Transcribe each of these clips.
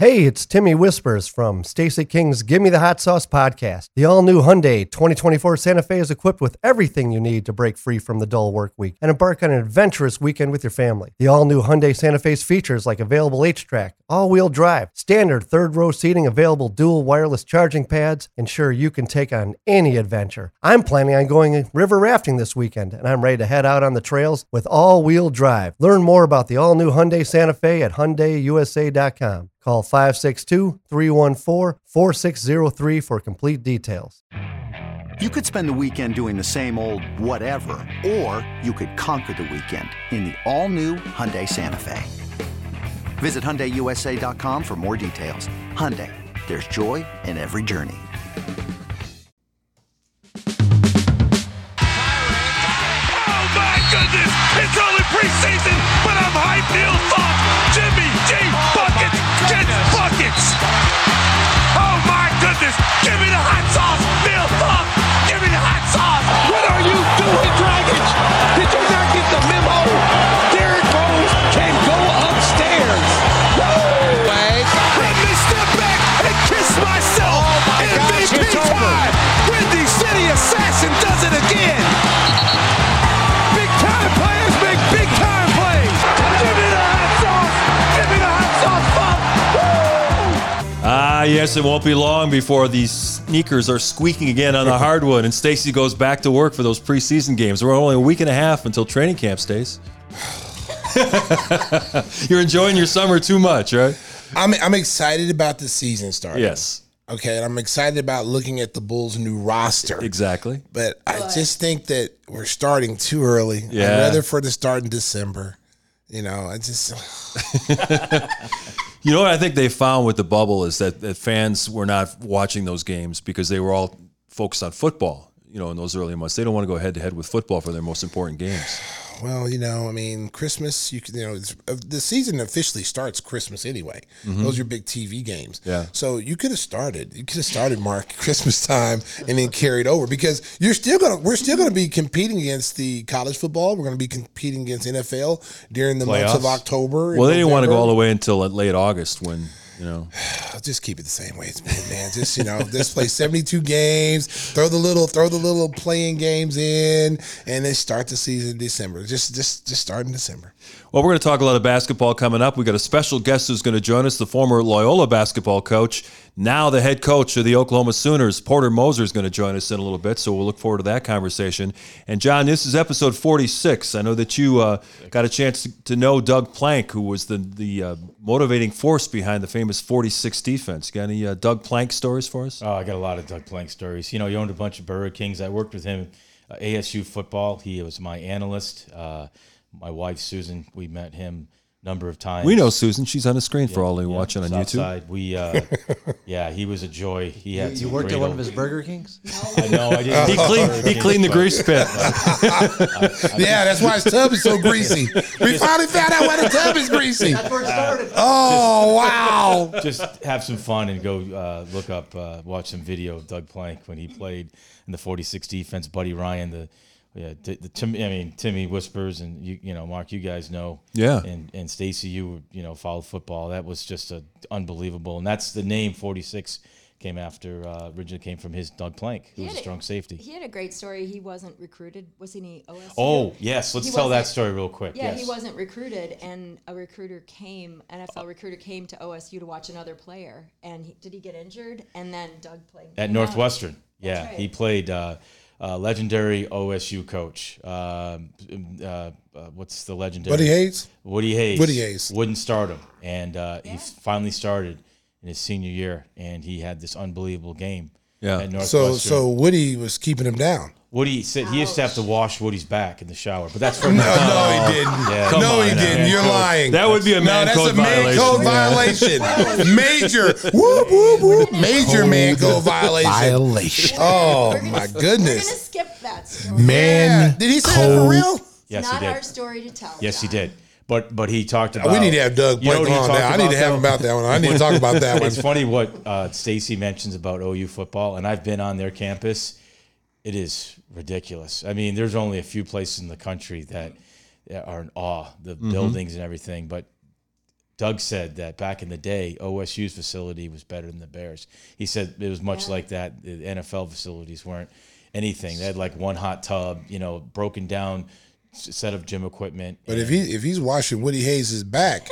Hey, it's Timmy Whispers from Stacey King's Gimme the Hot Sauce podcast. The all new Hyundai 2024 Santa Fe is equipped with everything you need to break free from the dull work week and embark on an adventurous weekend with your family. The all new Hyundai Santa Fe's features like available HTRAC, all wheel drive, standard third row seating, available dual wireless charging pads ensure you can take on any adventure. I'm planning on going river rafting this weekend and I'm ready to head out on the trails with all wheel drive. Learn more about the all new Hyundai Santa Fe at HyundaiUSA.com. Call 562 314 4603 for complete details. You could spend the weekend doing the same old whatever, or you could conquer the weekend in the all-new Hyundai Santa Fe. Visit HyundaiUSA.com for more details. Hyundai, there's joy in every journey. Oh my goodness! It's only preseason, but I'm hyped. Neil Funk, Jimmy G oh buckets gets buckets. Oh my goodness! Give me the hot sauce, Neil Funk. Give me the hot sauce. What are you doing, Dragic? MVP it's over. time. Windy City Assassin does it again. Big time players make big time plays. Give me the hot sauce. Give me the hot sauce, Funk. Woo! Ah, yes, it won't be long before these sneakers are squeaking again on the hardwood, and Stacey goes back to work for those preseason games. We're only a week and a half until training camp, Stace. You're enjoying your summer too much, right? I'm I'm excited about the season starting. Yes, Okay, and I'm excited about looking at the Bulls' new roster. exactly. But I just think that we're starting too early. Yeah. I'd rather for it to start in December. You know, I just You know what I think they found with the bubble is that, that fans were not watching those games because they were all focused on football. You know, in those early months, they don't want to go head to head with football for their most important games. well, you know, I mean, Christmas. You can, you know, it's, uh, the season officially starts Christmas anyway. Those are your big TV games. Mm-hmm. Yeah. So you could have started. You could have started Mark Christmas time and then carried over because you're still gonna. We're still gonna be competing against the college football. We're gonna be competing against NFL during the months of October. Well, they didn't want to go all the way until late August when you know. I'll just keep it the same way it's been, man. Just you know, just play seventy two games, throw the little throw the little playing games in, and then start the season in December. Just just just start in December. Well, we're going to talk a lot of basketball coming up. We got a special guest who's going to join us, the former Loyola basketball coach, now the head coach of the Oklahoma Sooners. Porter Moser is going to join us in a little bit, so we'll look forward to that conversation. And John, this is episode 46. I know that you uh, got a chance to, know Doug Plank, who was the the uh, motivating force behind the famous 46 defense. Got any uh, Doug Plank stories for us? Oh, I got a lot of Doug Plank stories. You know, he owned a bunch of Burger Kings. I worked with him, uh, ASU football. He was my analyst. Uh, my wife Susan, we met him number of times. We know Susan. She's on the screen for all you Yeah, watching on YouTube. We, uh, yeah, he was a joy. He had You some worked at one of his Burger Kings? I know. I didn't. He cleaned, he cleaned the grease pit. Yeah, that's why his tub is so greasy. We finally found out why the tub is greasy. Oh wow! just have some fun and go uh, look up, uh, watch some video of Doug Plank when he played in the 46 defense. Buddy Ryan, the yeah, the, the Tim, I mean Timmy Whispers, and you you know Mark, you guys know, Yeah. and and Stacey, you you know followed football. That was just a, unbelievable, and that's the name 46 came after uh, originally came from his Doug Plank, who was a had a- strong safety. He had a great story. He wasn't recruited. Was he any OSU? Oh yes, let's He tell that story real quick. Yeah, yes. he wasn't recruited, and a recruiter came, NFL recruiter came to OSU to watch another player, and he, did he get injured? And then Doug played at Northwestern. Yeah, right. he played uh, uh, legendary OSU coach. Um, uh, uh, what's the legendary? Buddy Hayes. Woody Hayes. Woody Hayes. wouldn't start him, and uh, he finally started in his senior year, and he had this unbelievable game. Yeah. At So so Woody was keeping him down. Woody said he used to have to wash Woody's back in the shower, but that's from No, no, he didn't. Yeah. No, he didn't. You're lying. That would be a no, man that's code a man code violation. violation. Major. Whoop whoop whoop. Major man code violation. Violation. Oh gonna- my goodness. We're gonna skip that story. Man, did he say that for real? Yes, Not he did. our story to tell. Yes, he did. But but he talked about. We need to have Doug You know Plank on talked now. I need to have him about that one. I need to talk about that one. It's funny what uh, Stacey mentions about OU football, and I've been on their campus. It is ridiculous. I mean, there's only a few places in the country that are in awe, the Mm-hmm. buildings and everything. But Doug said that back in the day, OSU's facility was better than the Bears. He said it was much like that. The NFL facilities weren't anything. They had like one hot tub, you know, broken down s- set of gym equipment. But if he if he's washing Woody Hayes' back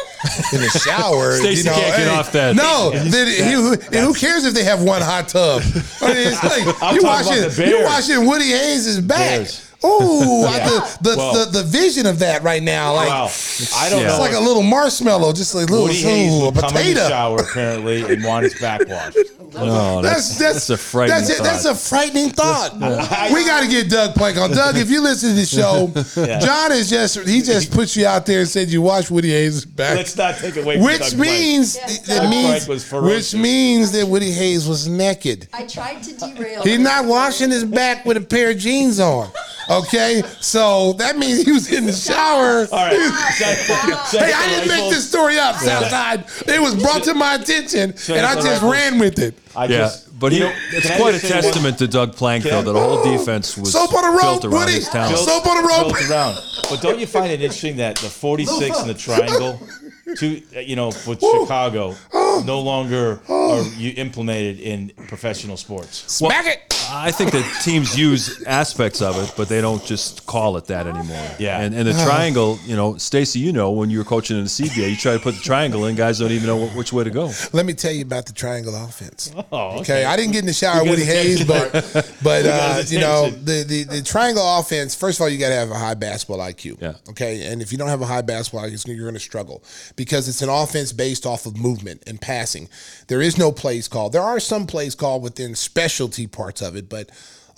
in the shower, Stacey you know, can't get hey, off that. No, then he, who, who cares if they have one hot tub? I mean, it's like I'm you talking about washing the you Bears. washing Woody Hayes' back. Bears. Ooh, I- the the, Well- the the vision of that right now, like wow, I don't Yeah. know. it's like a little marshmallow, just like a little Woody Hayes ooh, a would come in the potato. shower apparently and want his back washed. No, That's that's that's a frightening That's, thought. that's a frightening thought. we got to get Doug Plank on. Doug, if you listen to the show, John is just he just put you out there and said you watch Woody Hayes' back. Let's not take away from Which Doug means Yes, that Doug means was which means that Woody Hayes was naked. I tried to derail. He's not washing his back with a pair of jeans on. Okay, so that means he was in the shower. All right. Hey, I didn't make this story up, Southside. It was brought to my attention, and I just ran with it. I Yeah, just, but he, you know, it's quite a just one- testament to Doug Plank, though, that the whole defense was Soap on a rope, built around Woody. his talent. Soap on a rope. built around. But don't you find it interesting that the 46 and the triangle, to you know, with Chicago, oh, no longer are you implemented in professional sports? Smack it. I think that teams use aspects of it, but they don't just call it that anymore. Yeah. And, and the triangle, you know, Stacey, you know, when you were coaching in the CBA, you try to put the triangle in, guys don't even know wh- which way to go. Let me tell you about the triangle offense. Oh, Okay, I didn't get in the shower You with got Hayes, but but uh, you know the, the the triangle offense. First of all, you got to have a high basketball IQ. Yeah. Okay, and if you don't have a high basketball IQ, you're going to struggle because it's an offense based off of movement and passing. There is no plays called. There are some plays called within specialty parts of it, but.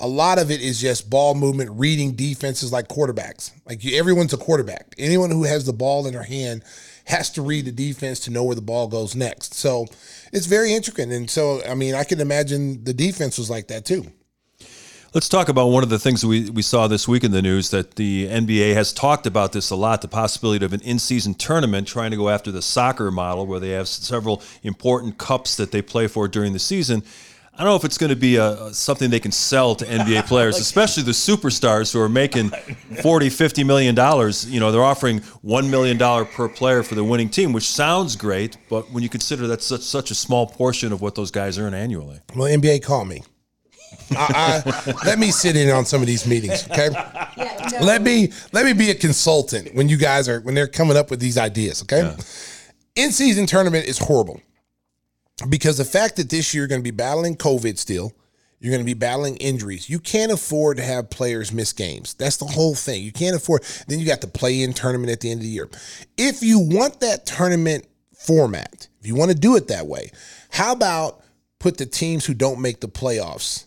A lot of it is just ball movement, reading defenses like quarterbacks. Like you, everyone's a quarterback. Anyone who has the ball in their hand has to read the defense to know where the ball goes next. So it's very intricate. And so, I mean, I can imagine the defense was like that too. Let's talk about one of the things we, we saw this week in the news that the NBA has talked about this a lot the possibility of an in season tournament trying to go after the soccer model where they have several important cups that they play for during the season. I don't know if it's going to be a, something they can sell to NBA players, especially the superstars who are making 40, 50 million dollars. You know, they're offering $1 million per player for the winning team, which sounds great, but when you consider that's such, such a small portion of what those guys earn annually. Well, NBA, call me. I, I, let me sit in on some of these meetings, okay? Yeah, no. Let me let me be a consultant when you guys are when they're coming up with these ideas, okay? In season tournament is horrible because the fact that this year you're going to be battling COVID still, you're going to be battling injuries. You can't afford to have players miss games. That's the whole thing. You can't afford. Then you got the play-in tournament at the end of the year. If you want that tournament format, if you want to do it that way, how about put the teams who don't make the playoffs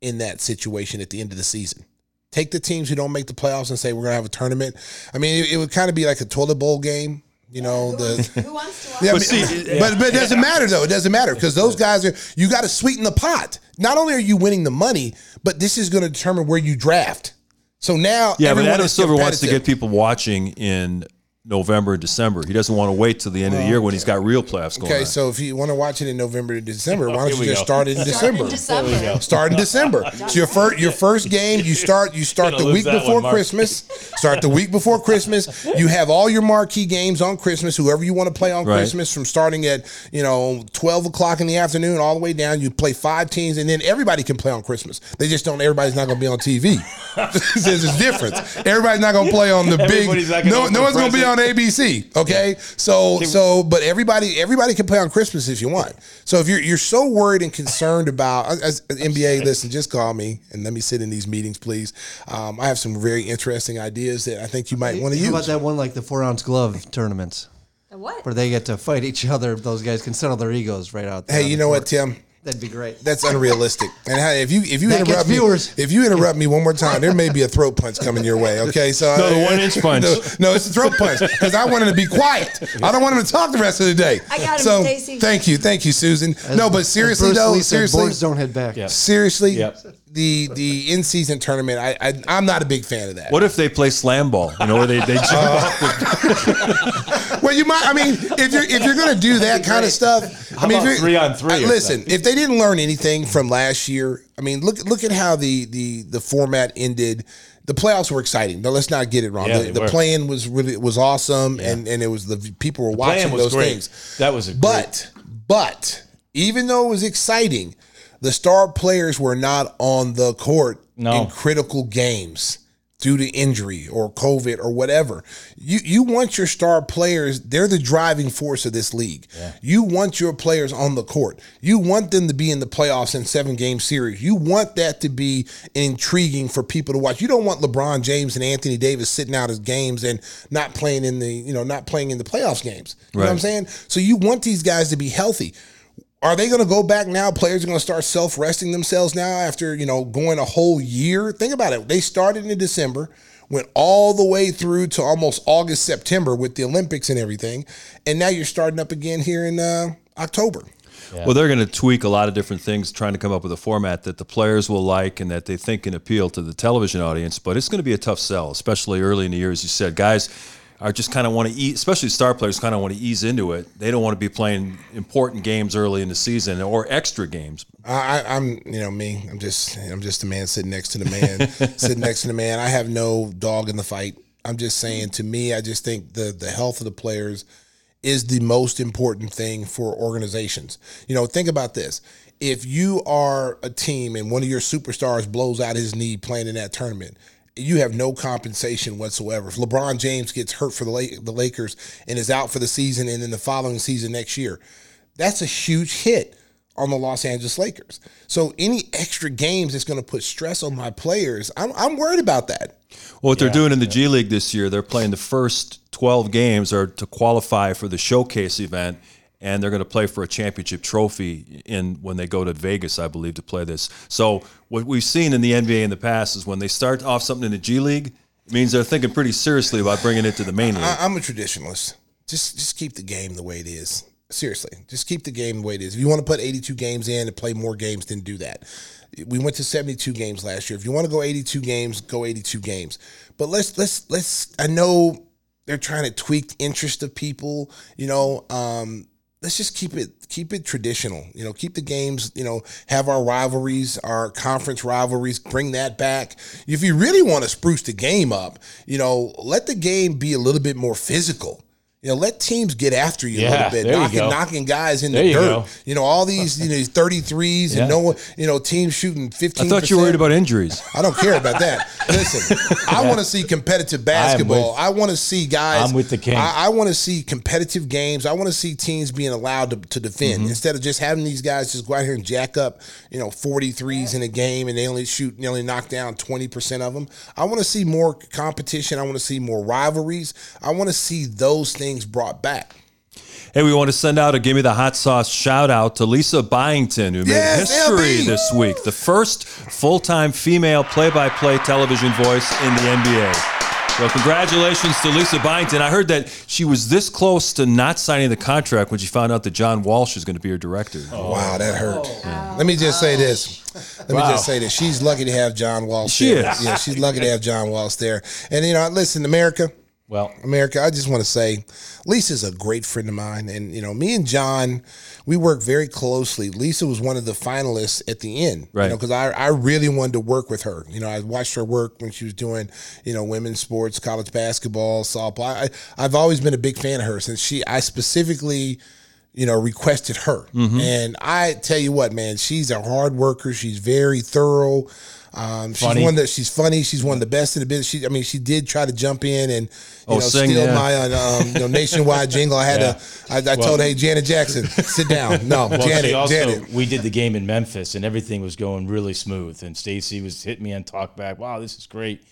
in that situation at the end of the season? Take the teams who don't make the playoffs and say we're going to have a tournament. I mean, it, it would kind of be like a toilet bowl game. You know, the Who wants to watch? yeah, But but, see, but but it doesn't matter though. It doesn't matter because those guys are you got to sweeten the pot. Not only are you winning the money, but this is going to determine where you draft. So now, Yeah, but everyone Adam is Silver wants to get people watching in November and December. He doesn't want to wait till the end of the year when he's got real playoffs going Okay, on. Okay, so if you want to watch it in November to December, why don't you just go. start it in Start December? in December. Start in December. So your first your first game, you start you start the week before one, Christmas. Start the week before Christmas. You have all your marquee games on Christmas. Whoever you want to play on Right. Christmas, from starting at you know twelve o'clock in the afternoon all the way down. You play five teams, and then everybody can play on Christmas. They just don't. Everybody's not going to be on TV. There's a difference. Everybody's not going to play on the big. Everybody's not No, no one's going to be on present. ABC. Okay, so so but everybody everybody can play on Christmas if you want. So if you're you're so worried and concerned about as, as NBA, listen, just call me and let me sit in these meetings, please. Um, I have some very interesting ideas that I think you might want to How use. about that one like the four ounce glove tournaments what? where they get to fight each other? Those guys can settle their egos right out there. Hey, you the know what. Tim? That'd be great. That's unrealistic. And hey, if you if you That gets interrupt me, viewers. if you interrupt me one more time, there may be a throat punch coming your way. Okay, so No, the uh, one-inch punch. No, no, it's a throat punch because I want him to be quiet. I don't want him to talk the rest of the day. I got him, so, Stacey. Thank you, thank you, Susan. no, but seriously Bruce though, Lee said, seriously, boards don't head back. Yeah. seriously, Yep. the the in season tournament, I, I I'm not a big fan of that. what if they play slam ball? You know, where they, they jump uh, off the Well, you might. I mean, if you're if you're going to do that kind of stuff, I mean, if about you're- three on three I- or listen, if they didn't learn anything from last year, I mean, look look at how the the the format ended the playoffs were exciting. Now let's not get it wrong. Yeah, the they the were. play-in was really was awesome, and and it was the people were watching Plan was those great. things. That was a great, But but even though it was exciting, the star players were not on the court No. in critical games due to injury or COVID or whatever. You you want your star players, they're the driving force of this league. You want your players on the court. You want them to be in the playoffs in seven game series. You want that to be intriguing for people to watch. You don't want LeBron James and Anthony Davis sitting out his games and not playing in the, you know, not playing in the playoffs games. You know what I'm saying? So you want these guys to be healthy. Are they going to go back now? Players are going to start self resting themselves now after you know going a whole year. Think about it. They started in December, went all the way through to almost August, September with the Olympics and everything, and now you're starting up again here in uh, October. Well, they're going to tweak a lot of different things, trying to come up with a format that the players will like and that they think can appeal to the television audience. But it's going to be a tough sell, especially early in the year, as you said. Guys are just kind of want to eat, especially star players, kind of want to ease into it. They don't want to be playing important games early in the season or extra games. I, I'm, you know, me. I'm just, I'm just a man sitting next to the man, sitting next to the man. I have no dog in the fight. I'm just saying. To me, I just think the the health of the players is the most important thing for organizations. You know, think about this. If you are a team and one of your superstars blows out his knee playing in that tournament, you have no compensation whatsoever. If LeBron James gets hurt for the La- the Lakers and is out for the season and then the following season next year, that's a huge hit on the Los Angeles Lakers. So any extra games that's going to put stress on my players, I'm, I'm worried about that. Well, what they're doing in the G League this year, they're playing the first 12 games are to qualify for the showcase event, and they're going to play for a championship trophy in when they go to Vegas, I believe, to play this. So what we've seen in the NBA in the past is when they start off something in the G League, it means they're thinking pretty seriously about bringing it to the main league. I, I'm a traditionalist. Just just keep the game the way it is. Seriously, just keep the game the way it is. If you want to put 82 games in and play more games, then do that. We went to 72 games last year. If you want to go 82 games, go 82 games. But let's let's let's. I know they're trying to tweak the interest of people. You know, um, let's just keep it keep it traditional. You know, keep the games. You know, have our rivalries, our conference rivalries. Bring that back. If you really want to spruce the game up, you know, let the game be a little bit more physical. You know, let teams get after you a little bit, there you knocking go. knocking guys in There the you dirt. go. You know, all these you know these 33s Yeah. and no one, you know, teams shooting 15. I thought you were worried about injuries. I don't care about that. Listen, I want to see competitive basketball. with- I want to see guys. I'm with the king. I, I want to see competitive games. I want to see teams being allowed to, to defend Mm-hmm. instead of just having these guys just go out here and jack up, you know, 43s in a game and they only shoot, they only knock down 20% of them. I want to see more competition. I want to see more rivalries. I want to see those things brought back. Hey, we want to send out a Give Me the Hot Sauce shout out to Lisa Byington, who made Yes, history LB. this week. The first full time female play by play television voice in the NBA. Well, congratulations to Lisa Byington. I heard that she was this close to not signing the contract when she found out that John Walsh is going to be her director. Wow, that hurt. Let me just say this. Let me just say this. She's lucky to have John Walsh She there. is. Yeah, she's lucky to have John Walsh there. And you know, listen, America, Well, America, I just want to say Lisa's a great friend of mine. And, you know, me and John, we work very closely. Lisa was one of the finalists at the end. Right. You know, because I, I really wanted to work with her. You know, I watched her work when she was doing, you know, women's sports, college basketball, softball. I, I've always been a big fan of her since she, I specifically, you know, requested her. Mm-hmm. And I tell you what, man, she's a hard worker. She's very thorough. Um, she's Funny. one that she's funny. She's one of the best in the business. She, I mean, she did try to jump in and you Oh, know sing, steal yeah. my uh, um, you know nationwide jingle. I had Yeah. to. I, I told hey Janet Jackson, sit down. No, well, Janet, also, Janet. we did the game in Memphis, and everything was going really smooth. And Stacey was hitting me on talkback. Wow, this is great.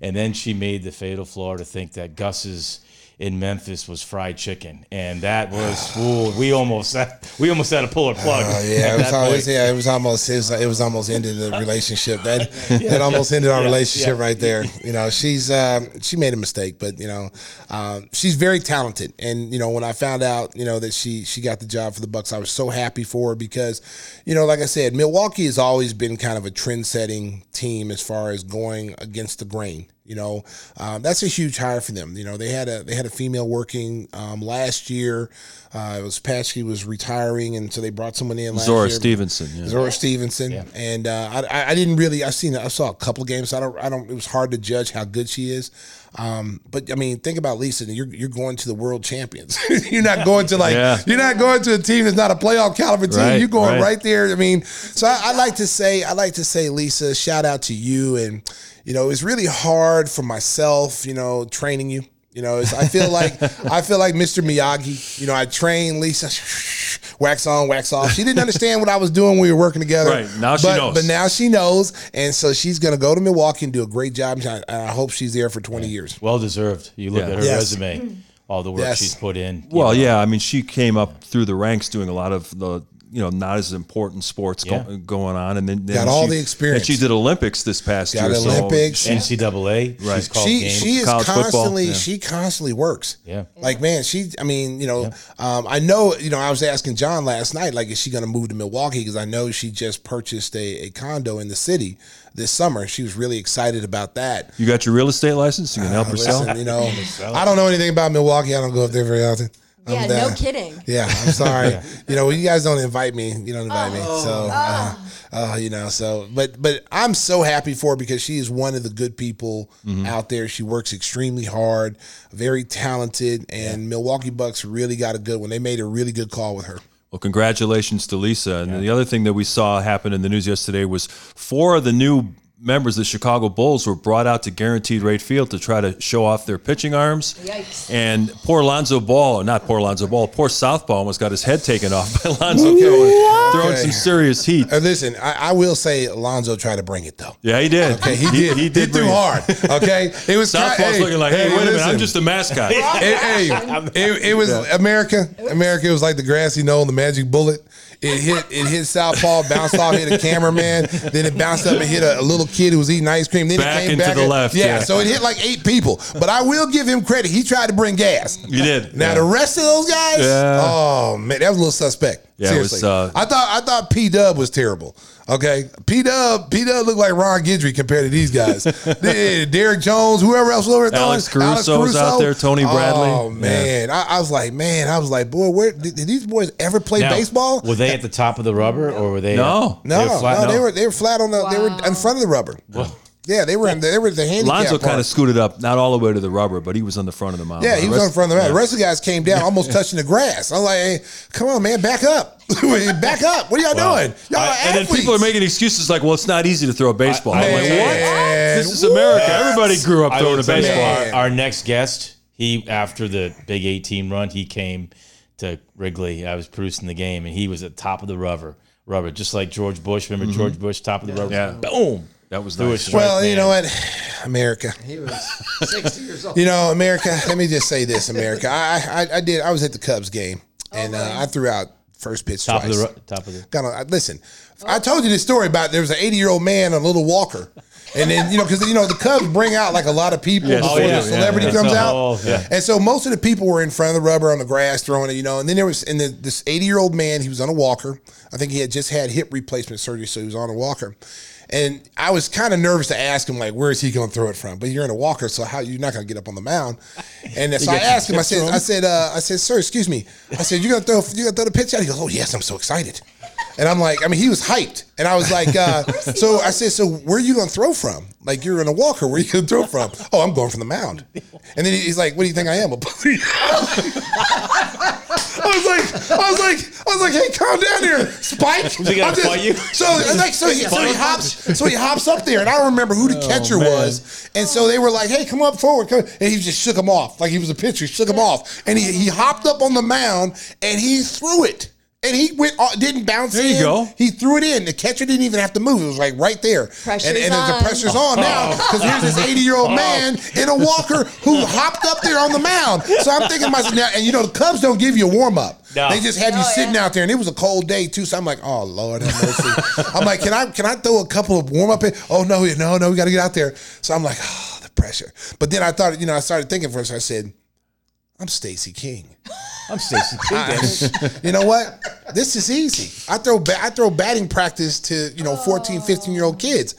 And then she made the fatal flaw to think that Gus's in Memphis was fried chicken, and that was ooh, we almost we almost had to pull her plug. Oh yeah, it was, always, point. yeah, it was almost it was, it was almost ended the relationship. That that almost ended our relationship right there. You know, she's um, she made a mistake, but you know, um, she's very talented. And you know, when I found out, you know, that she she got the job for the Bucks, I was so happy for her because, you know, like I said, Milwaukee has always been kind of a trend setting team as far as going against the grain. You know, um, that's a huge hire for them. You know, they had a they had a female working um, last year. Uh, it was Paschke was retiring, and so they brought someone in last Zora year. Stephenson. Yeah. Zora Stephenson, and uh, I, I- I didn't really. I seen. I saw a couple of games. I don't. I don't. It was hard to judge how good she is. Um, but I mean, think about Lisa. You're you're going to the world champions. you're not going to like. Yeah. You're not going to a team that's not a playoff caliber team. Right, you're going right. right. there. I mean, so I, I like to say. I like to say, Lisa. Shout out to you. And you know, it's really hard for myself. You know, training you. You know, it's, I feel like I feel like Mr. Miyagi. You know, I trained Lisa, wax on, wax off. She didn't understand what I was doing when we were working together. Right, now she but, knows. But now she knows, and so she's going to go to Milwaukee and do a great job. And I, I hope she's there for 20 years. Well deserved. You look Yeah. at her Yes. resume, all the work Yes. she's put in. Well, know. yeah. I mean, she came up through the ranks doing a lot of the you know not as important sports go- going on, and then, then Got all she- the experience. And she did Olympics this past Got year. so Olympics. she- NCAA. Right. She's called she games. she is College constantly yeah. she constantly works. Yeah. Like man, she I mean, you know, um, I know, you know, I was asking John last night, like, is she gonna move to Milwaukee? Because I know she just purchased a, a condo in the city this summer. She was really excited about that. you got your real estate license. You can help her Listen, sell. you know, I don't know anything about Milwaukee. I don't go up there very often. I'm Yeah, down- no kidding. Yeah, I'm sorry. You know, when you guys don't invite me, you don't invite me. Oh. So, uh, uh, you know, so but but I'm so happy for her because she is one of the good people Mm-hmm. out there. She works extremely hard, very talented, and Milwaukee Bucks really got a good one. They made a really good call with her. Well, congratulations to Lisa. And the other thing that we saw happen in the news yesterday was four of the new members of the Chicago Bulls were brought out to Guaranteed Rate Field to try to show off their pitching arms. Yikes. And poor Lonzo Ball, not poor Lonzo Ball, poor Southpaw almost got his head taken off by Lonzo throwing, throwing Okay. some serious heat. Uh, listen, I, I will say Alonzo tried to bring it though. Yeah, he did. Okay, he, did. He, did bring too hard. Okay, it was Southpaw's kind- looking like, hey, wait a minute, I'm just a mascot. it, hey, it, it was America. America. It was like the grassy knoll, the magic bullet. It hit. It hit Southpaw, bounced off, hit a cameraman. Then it bounced up and hit a, a little kid who was eating ice cream. Then Back it came back the and- left, Yeah, yeah. so it hit like eight people. But I will give him credit. He tried to bring gas. You did. Now yeah. the rest of those guys, Yeah. oh man, that was a little suspect. Yeah, it was, uh, I thought I thought P Dub was terrible. Okay, P Dub P Dub looked like Ron Guidry compared to these guys. Derrick Jones, whoever else was over there. Alex throwing- Caruso was out there, Tony Bradley. Oh man, I, I was like, man, I was like, boy, where did, did these boys ever play Now, baseball? Were they at the top of the rubber or were they? No. no, they were flat? no, No. they were they were flat on the they were in front of the rubber. Yeah, they were in the, they were the handicap. Lonzo kind of scooted up, not all the way to the rubber, but he was on the front of the mound. Yeah, The he was rest- on the front of the mat. The rest of the guys came down, almost touching the grass. I'm like, hey, come on, man, back up. back up. What are y'all Wow. doing? Y'all I- are and then people are making excuses like, well, it's not easy to throw a baseball. I- I, am like, what? This is America. Everybody grew up throwing a baseball. Our, our next guest, he after the Big 18 run, he came to Wrigley. I was producing the game, and he was at top of the rubber, rubber, just like George Bush. Remember mm-hmm. George Bush, top of the rubber? Yeah. Boom. That was Threw nice. strike Well, you know what? America. He was 60 years old. You know, America. Let me just say this, America. I I, I did. I was at the Cubs game, and uh, I threw out first pitch top twice. of the top of the. Got on, I- listen, I told you this story about there was an 80 year old man on a little walker. And then, you know, because, you know, the Cubs bring out like a lot of people Yes, before they the celebrity Yeah, comes that's a out. whole- yeah. And so most of the people were in front of the rubber on the grass throwing it, you know. And then there was, and the, this 80 year old man, he was on a walker. I think he had just had hip replacement surgery, so he was on a walker. And I was kind of nervous to ask him, like, where is he going to throw it from? But you're in a walker, so how you're not going to get up on the mound. And so I asked him, I said? I said, uh, I said, sir, excuse me. I said, you're gonna throw, you gonna throw the pitch out? He goes, oh yes, I'm so excited. And I'm like, I mean, he was hyped, and I was like, uh, so I said, so where are you gonna throw from? Like you're in a walker, where you gonna throw from? Oh, I'm going from the mound. And then he's like, what do you think I am, a bully? I was like, I was like, I was like, hey, calm down here, Spike. he gonna I'm just- fight you? So like, so he, so he hops, so he hops up there, and I don't remember who the Oh, catcher was, and so they were like, hey, come up forward, come. and he just shook him off like he was a pitcher, He shook him off, and he he hopped up on the mound and he threw it. And he went, uh, didn't bounce There you in. go. He threw it in. The catcher didn't even have to move. It was like right there. Pressure's and and on. the pressure's on now because here's this 80 year old man in a walker who hopped up there on the mound. So I'm thinking to myself now, and you know the Cubs don't give you a warm up. No. They just have you Oh, sitting yeah. out there, and it was a cold day too. So I'm like, oh Lord have mercy. I'm like, can I can I throw a couple of warm up? In? Oh no, no, no, we got to get out there. So I'm like, oh, the pressure. But then I thought, you know, I started thinking for a second. I said, I'm Stacey King. I'm Stacey. King. you know what? This is easy. I throw ba- I throw batting practice to, you know, 14, 15 year old kids.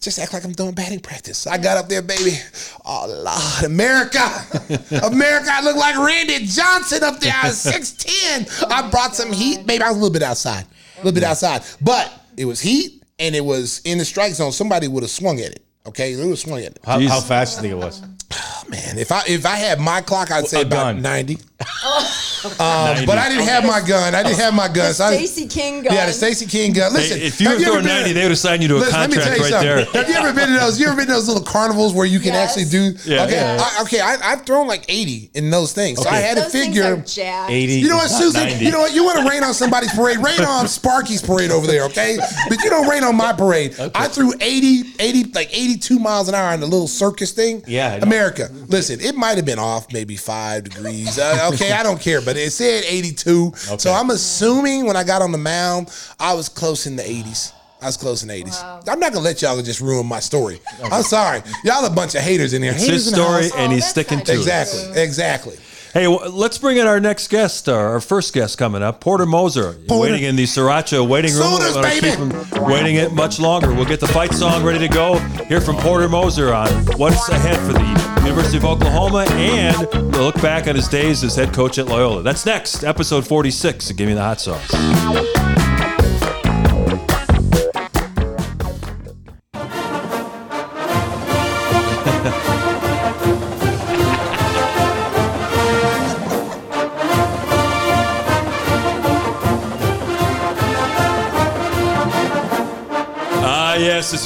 just act like I'm doing batting practice. I got up there, baby. Oh Lord, America, America! I look like Randy Johnson up there. I was six ten. I brought some heat, Maybe I was a little bit outside, a little bit outside, but it was heat and it was in the strike zone. Somebody would have swung at it. Okay, they would have it. How, Jeez. how fast do you think it was? Oh, man, if I if I had my clock, I'd say A about gun. ninety. Um, but I didn't have my gun. I didn't have my gun. So I- Stacey King gun. Yeah, the Stacey King gun. Listen, Hey, if you have were ever throwing been 90, to- they would have signed you to a Listen, let me contract tell you right something. there. Have you ever been to those? You ever been to those little carnivals where you can Yes. actually do? Yeah, okay, yeah, yeah. I, okay. I, I've thrown like eighty in those things, so I had to Those things figure. are jacked. 80. You know what, Susan? 90. You know what? You want to rain on somebody's parade? Rain on Sparky's parade over there, okay? But you don't rain on my parade. I threw 80, 80, like 82 miles an hour in the little circus thing. Yeah, America. Listen, it might have been off maybe five degrees. Uh, okay, I don't care, but it said 82. So I'm assuming when I got on the mound, I was close in the 80s. I was close in the 80s. I'm not gonna let y'all just ruin my story. I'm sorry, y'all a bunch of haters in there. It's haters his in the story, and Oh, he's sticking to it. Exactly, exactly. Hey, well, let's bring in our next guest, our first guest coming up, Porter Moser, Porter. waiting in the Sriracha waiting room. Sodas, keep him waiting it much longer. We'll get the fight song ready to go. Hear from Porter Moser on what's ahead for the University of Oklahoma, and we'll look back on his days as head coach at Loyola. That's next, episode 46 of Give Me the Hot Sauce.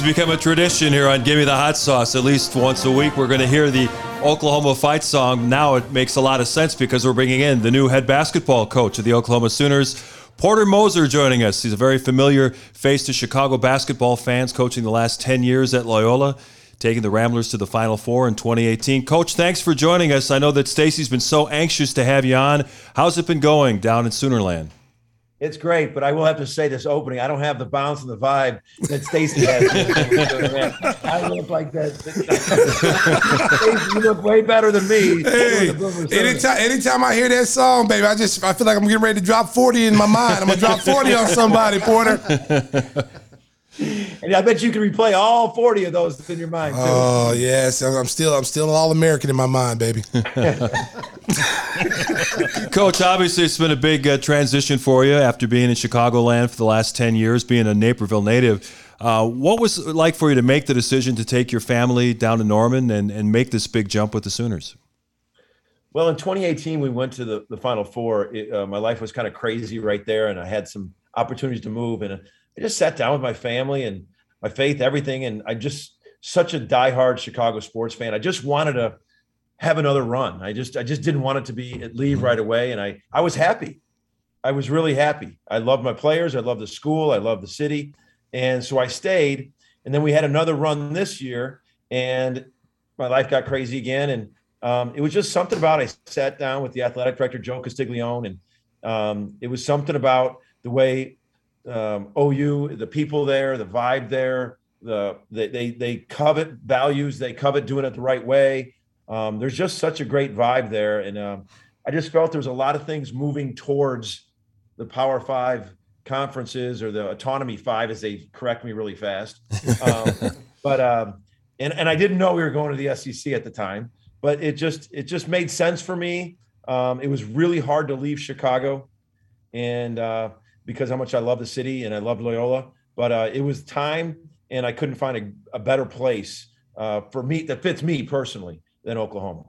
Become a tradition here on Give Me the Hot Sauce. At least once a week, we're going to hear the Oklahoma fight song. Now it makes a lot of sense because we're bringing in the new head basketball coach of the Oklahoma Sooners, Porter Moser, joining us. He's a very familiar face to Chicago basketball fans, coaching the last 10 years at Loyola, taking the Ramblers to the Final Four in 2018. Coach, thanks for joining us. I know that Stacey's been so anxious to have you on. How's it been going down in Soonerland? It's great, but I will have to say this opening, I don't have the bounce and the vibe that Stacey has. I look like that. Stacey, you look way better than me. Hey, Doing the Boomer Sooner. anytime, anytime I hear that song, baby, I just I feel like I'm getting ready to drop 40 in my mind. I'm gonna drop 40 on somebody, Porter. And I bet you can replay all 40 of those in your mind too. Oh yes, I'm I'm still I'm still all American in my mind, baby. Coach, obviously it's been a big uh, transition for you after being in Chicagoland for the last 10 years, being a Naperville native. Uh, what was it like for you to make the decision to take your family down to Norman and, and make this big jump with the Sooners? Well, in 2018, we went to the, the Final Four. It, uh, my life was kind of crazy right there, and I had some opportunities to move. And I just sat down with my family and my faith, everything. And I just such a diehard Chicago sports fan. I just wanted to have another run. I just I just didn't want it to be leave right away. And I I was happy. I was really happy. I loved my players. I loved the school. I loved the city. And so I stayed. And then we had another run this year, and my life got crazy again. And um, it was just something about I sat down with the athletic director Joe Castiglione, and um, it was something about the way um, OU, the people there, the vibe there, the they they, they covet values, they covet doing it the right way. Um, there's just such a great vibe there, and um, I just felt there was a lot of things moving towards the Power Five conferences or the Autonomy Five, as they correct me really fast. Um, but um, and and I didn't know we were going to the SEC at the time, but it just it just made sense for me. Um, it was really hard to leave Chicago, and uh, because how much I love the city and I love Loyola, but uh, it was time, and I couldn't find a, a better place uh, for me that fits me personally than Oklahoma.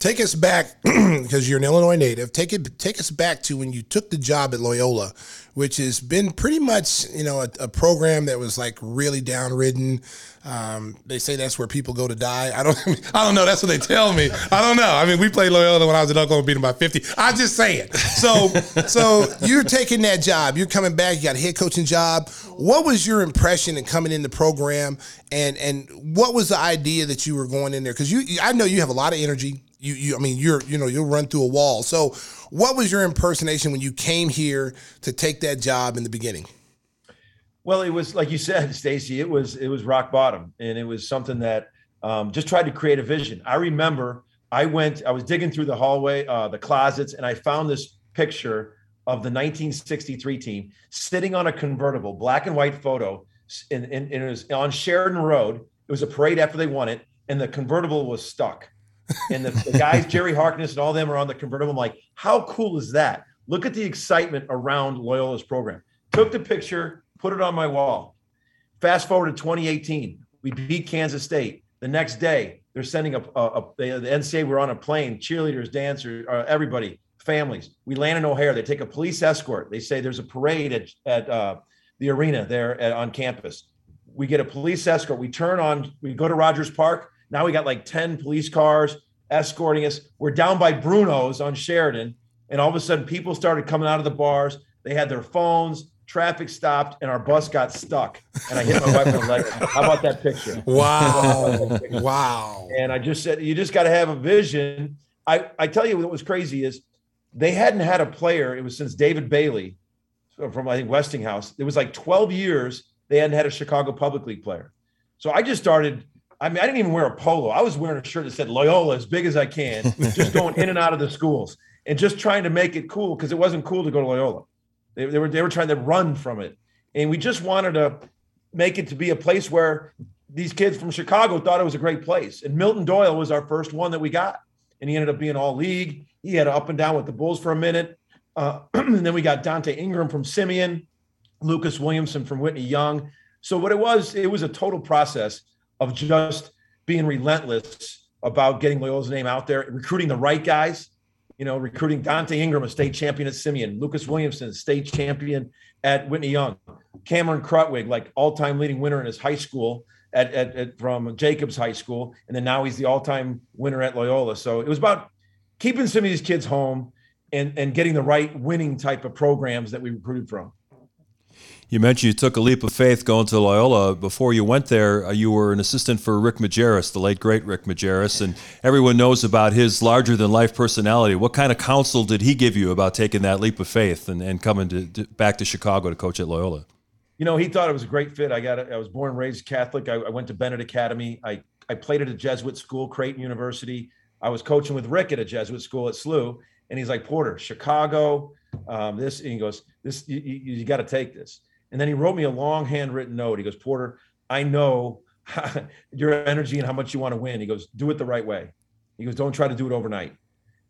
Take us back because you're an Illinois native. Take it take us back to when you took the job at Loyola, which has been pretty much you know a, a program that was like really downridden. Um, they say that's where people go to die. I don't I don't know. That's what they tell me. I don't know. I mean, we played Loyola when I was at Oklahoma, beat them by 50. I'm just saying. So so you're taking that job. You're coming back. You got a head coaching job. What was your impression in coming in the program, and and what was the idea that you were going in there? Because you I know you have a lot of energy you, you I mean you're you know you'll run through a wall. So what was your impersonation when you came here to take that job in the beginning? Well, it was like you said, Stacey. It was it was rock bottom, and it was something that um, just tried to create a vision. I remember I went, I was digging through the hallway, uh, the closets, and I found this picture of the 1963 team sitting on a convertible, black and white photo, and, and, and it was on Sheridan Road It was a parade after they won it, and the convertible was stuck. And the, the guys, Jerry Harkness and all them are on the convertible. I'm like, how cool is that? Look at the excitement around Loyola's program. Took the picture, put it on my wall. Fast forward to 2018, we beat Kansas State. The next day, they're sending a, a, a the NCAA. We're on a plane, cheerleaders, dancers, uh, everybody, families. We land in O'Hare. They take a police escort. They say there's a parade at at uh, the arena there at, on campus. We get a police escort. We turn on. We go to Rogers Park. Now we got like ten police cars escorting us. We're down by Bruno's on Sheridan, and all of a sudden, people started coming out of the bars. They had their phones traffic stopped and our bus got stuck. And i hit my wife in the leg. How about that picture? Wow. Wow. And i just said you just got to have a vision. I i tell you what was crazy is they hadn't had a player. It was since david bailey from i think westinghouse. It was like 12 years they hadn't had a chicago public league player. So i just started I mean, I didn't even wear a polo. I was wearing a shirt that said Loyola as big as I can, just going in and out of the schools and just trying to make it cool because it wasn't cool to go to Loyola. They, they, were they were trying to run from it, and we just wanted to make it to be a place where these kids from Chicago thought it was a great place. And Milton Doyle was our first one that we got, and he ended up being all league. He had up and down with the Bulls for a minute, uh, and then we got Donte Ingram from Simeon, Lucas Williamson from Whitney Young. So what it was, it was a total process of just being relentless about getting Loyola's name out there, recruiting the right guys, you know, recruiting Donte Ingram, a state champion at Simeon, Lucas Williamson, a state champion at Whitney Young, Cameron Krutwig, like all-time leading winner in his high school at, at, at from Jacobs High School, and then now he's the all-time winner at Loyola. So it was about keeping some of these kids home and and getting the right winning type of programs that we recruited from. You mentioned you took a leap of faith going to Loyola. Before you went there, uh, you were an assistant for Rick Majerus, the late great Rick Majerus, and everyone knows about his larger than life personality. What kind of counsel did he give you about taking that leap of faith and, and coming to, to back to Chicago to coach at Loyola? You know, he thought it was a great fit. I got it. I was born and raised Catholic. I, I went to Benet Academy. I, I played at a Jesuit school, Creighton University. I was coaching with Rick at a Jesuit school at SLU. And he's like, Porter, Chicago, um, this. And he goes, this, you, you, you got to take this. And then he wrote me a long handwritten note. He goes, Porter, I know your energy and how much you want to win. He goes, do it the right way. He goes, don't try to do it overnight.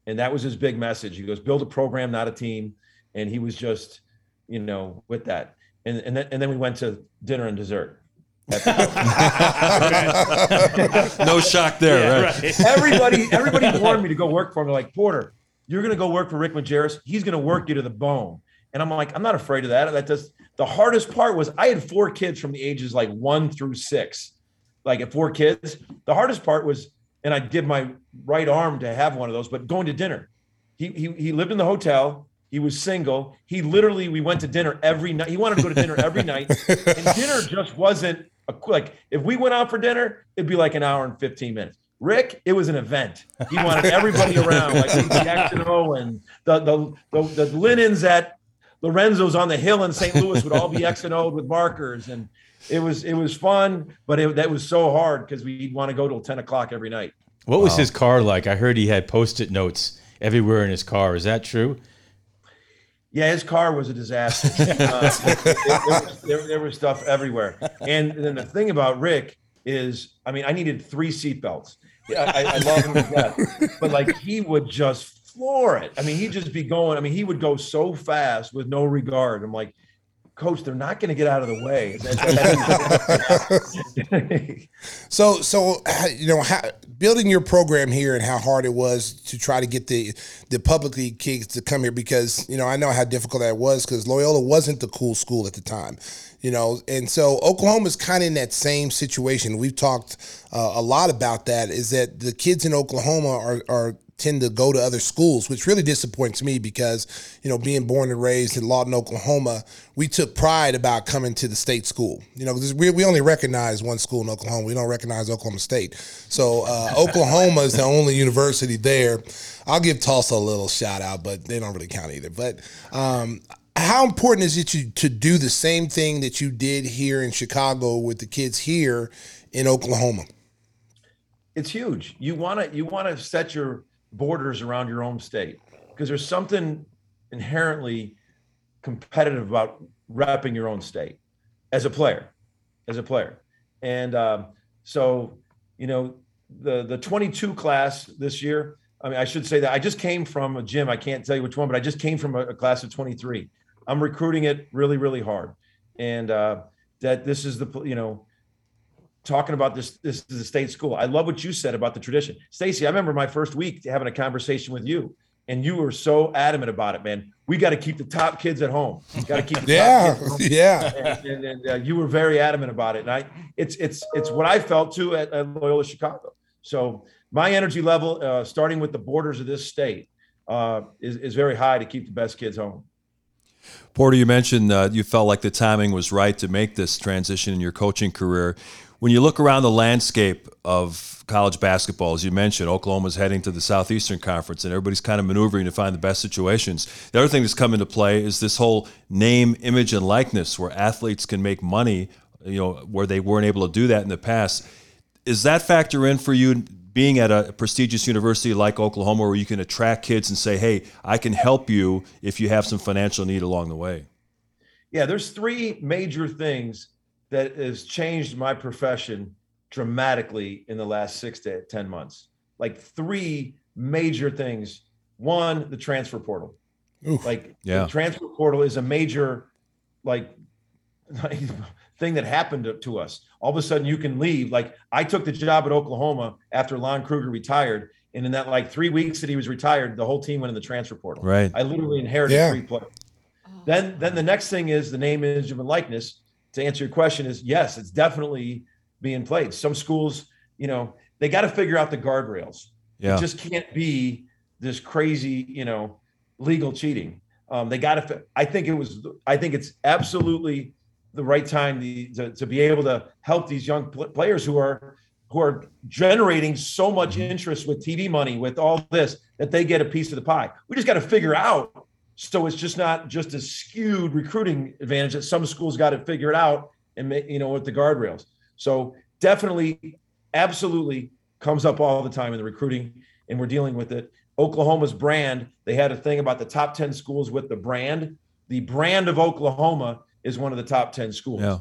And that was his big message. He goes, build a program, not a team. And he was just, you know, with that. And, and, then, and then we went to dinner and dessert. no shock there, yeah, right? right? Everybody, everybody warned me to go work for him. They're like, Porter, you're going to go work for Rick Majerus. He's going to work you to the bone. And I'm like, I'm not afraid of that. That does the hardest part was I had four kids from the ages like one through six, like at four kids. The hardest part was, and I'd give my right arm to have one of those, but going to dinner. He, he, he lived in the hotel. He was single. He literally, we went to dinner every night. He wanted to go to dinner every night. And dinner just wasn't a, like, if we went out for dinner, it'd be like an hour and 15 minutes. Rick, it was an event. He wanted everybody around, like and O and the, the, the, the linens at Lorenzo's on the hill in St. Louis would all be X and O'd with markers, and it was it was fun, but it, that was so hard because we'd want to go till ten o'clock every night. What was wow. his car like? I heard he had post-it notes everywhere in his car. Is that true? Yeah, his car was a disaster. uh, there, was, there, there, was stuff everywhere, and then the thing about Rick is, I mean, I needed three seatbelts. I, I love him to death, but like he would just floor it. I mean, he'd just be going. I mean, he would go so fast with no regard. I'm like, coach, they're not going to get out of the way. so, so you know, how, building your program here and how hard it was to try to get the the Public League kids to come here because you know I know how difficult that was because Loyola wasn't the cool school at the time. You know, and so Oklahoma's kind of in that same situation. We've talked uh, a lot about that. Is that the kids in Oklahoma are are tend to go to other schools, which really disappoints me because, you know, being born and raised in Lawton, Oklahoma, we took pride about coming to the state school. You know, we, we only recognize one school in Oklahoma. We don't recognize Oklahoma State. So uh, Oklahoma is the only university there. I'll give Tulsa a little shout out, but they don't really count either. But um, how important is it to, to do the same thing that you did here in Chicago with the kids here in Oklahoma? It's huge. You want to you want to set your borders around your own state because there's something inherently competitive about repping your own state as a player, as a player. And um, So, you know, the the 22 class this year. I mean, I should say that I just came from a gym. I can't tell you which one, but I just came from a, a class of 23. I'm recruiting it really, really hard, and uh, that this is the you know talking about this this is a state school. I love what you said about the tradition, Stacey. I remember my first week having a conversation with you, and you were so adamant about it, man. We got to keep the top kids at home. Got to keep the yeah, top kids yeah. and, and, and uh, you were very adamant about it. And I, it's it's it's what I felt too at, at Loyola Chicago. So my energy level, uh, starting with the borders of this state, uh, is is very high to keep the best kids home. Porter, you mentioned uh, you felt like the timing was right to make this transition in your coaching career. When you look around the landscape of college basketball, as you mentioned, Oklahoma's heading to the Southeastern Conference, and everybody's kind of maneuvering to find the best situations. The other thing that's come into play is this whole name, image, and likeness, where athletes can make money. You know, where they weren't able to do that in the past. Is that factor in for you being at a prestigious university like Oklahoma, where you can attract kids and say, "Hey, I can help you if you have some financial need along the way"? Yeah, there's three major things that has changed my profession dramatically in the last six to 10 months. Like three major things. One, the transfer portal. Oof. Like Yeah. the transfer portal is a major like, like thing that happened to, to us. All of a sudden you can leave. Like I took the job at Oklahoma after Lon Kruger retired. And in that like three weeks that he was retired, the whole team went in the transfer portal. Right. I literally inherited Yeah. three players. Then then the next thing is the name, image, and likeness. To answer your question, is yes, it's definitely being played. Some schools, you know, they got to figure out the guardrails. Yeah. It just can't be this crazy, you know, legal cheating. Um, they got to. I think it was. I think it's absolutely the right time to, to, to be able to help these young pl- players who are who are generating so much interest with TV money, with all this, that they get a piece of the pie. We just got to figure out so it's just not just a skewed recruiting advantage that some schools got to figure it out and you know with the guardrails. So definitely, absolutely comes up all the time in the recruiting, and we're dealing with it. Oklahoma's brand, they had a thing about the top 10 schools with the brand. The brand of Oklahoma is one of the top 10 schools. Yeah.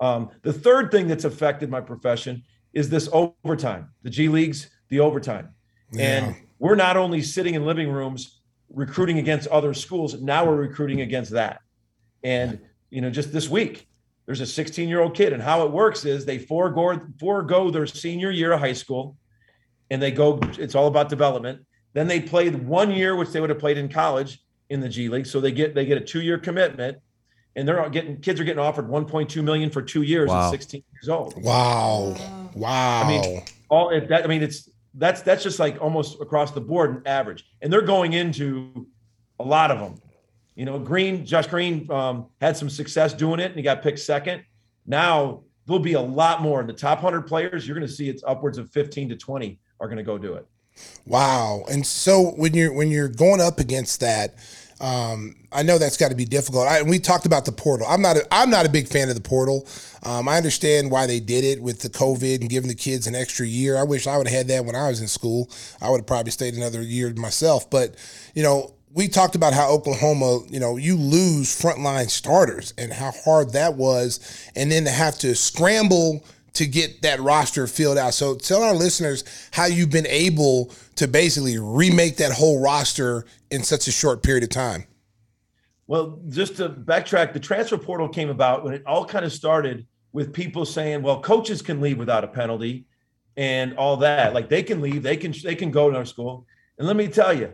Um, the third thing that's affected my profession is this overtime, the G leagues, the overtime. And we're not only sitting in living rooms recruiting against other schools, now we're recruiting against that. And, you know, just this week, there's a 16 year old kid, and how it works is they forego, forego their senior year of high school and they go, it's all about development. Then they played one year, which they would have played in college in the G League. So they get they get a two year commitment, and they're all getting kids are getting offered 1.2 million for two years Wow. at 16 years old. Wow. Wow. I mean, all it, that I mean, it's that's that's just like almost across the board average, and they're going into a lot of them. You know, Green, Josh Green um, had some success doing it, and he got picked second. Now there'll be a lot more in the top hundred players. You're going to see it's upwards of 15 to 20 are going to go do it. Wow. And so when you're when you're going up against that, um, I know that's got to be difficult. I, and we talked about the portal. I'm not a, I'm not a big fan of the portal. Um, I understand why they did it with the COVID and giving the kids an extra year. I wish I would have had that when I was in school. I would have probably stayed another year myself. But you know, we talked about how Oklahoma, you know, you lose frontline starters and how hard that was, and then to have to scramble to get that roster filled out. So tell our listeners how you've been able to basically remake that whole roster in such a short period of time. Well, just to backtrack, the transfer portal came about when it all kind of started with people saying, "Well, coaches can leave without a penalty," and all that. Like they can leave, they can they can go to our school. And let me tell you,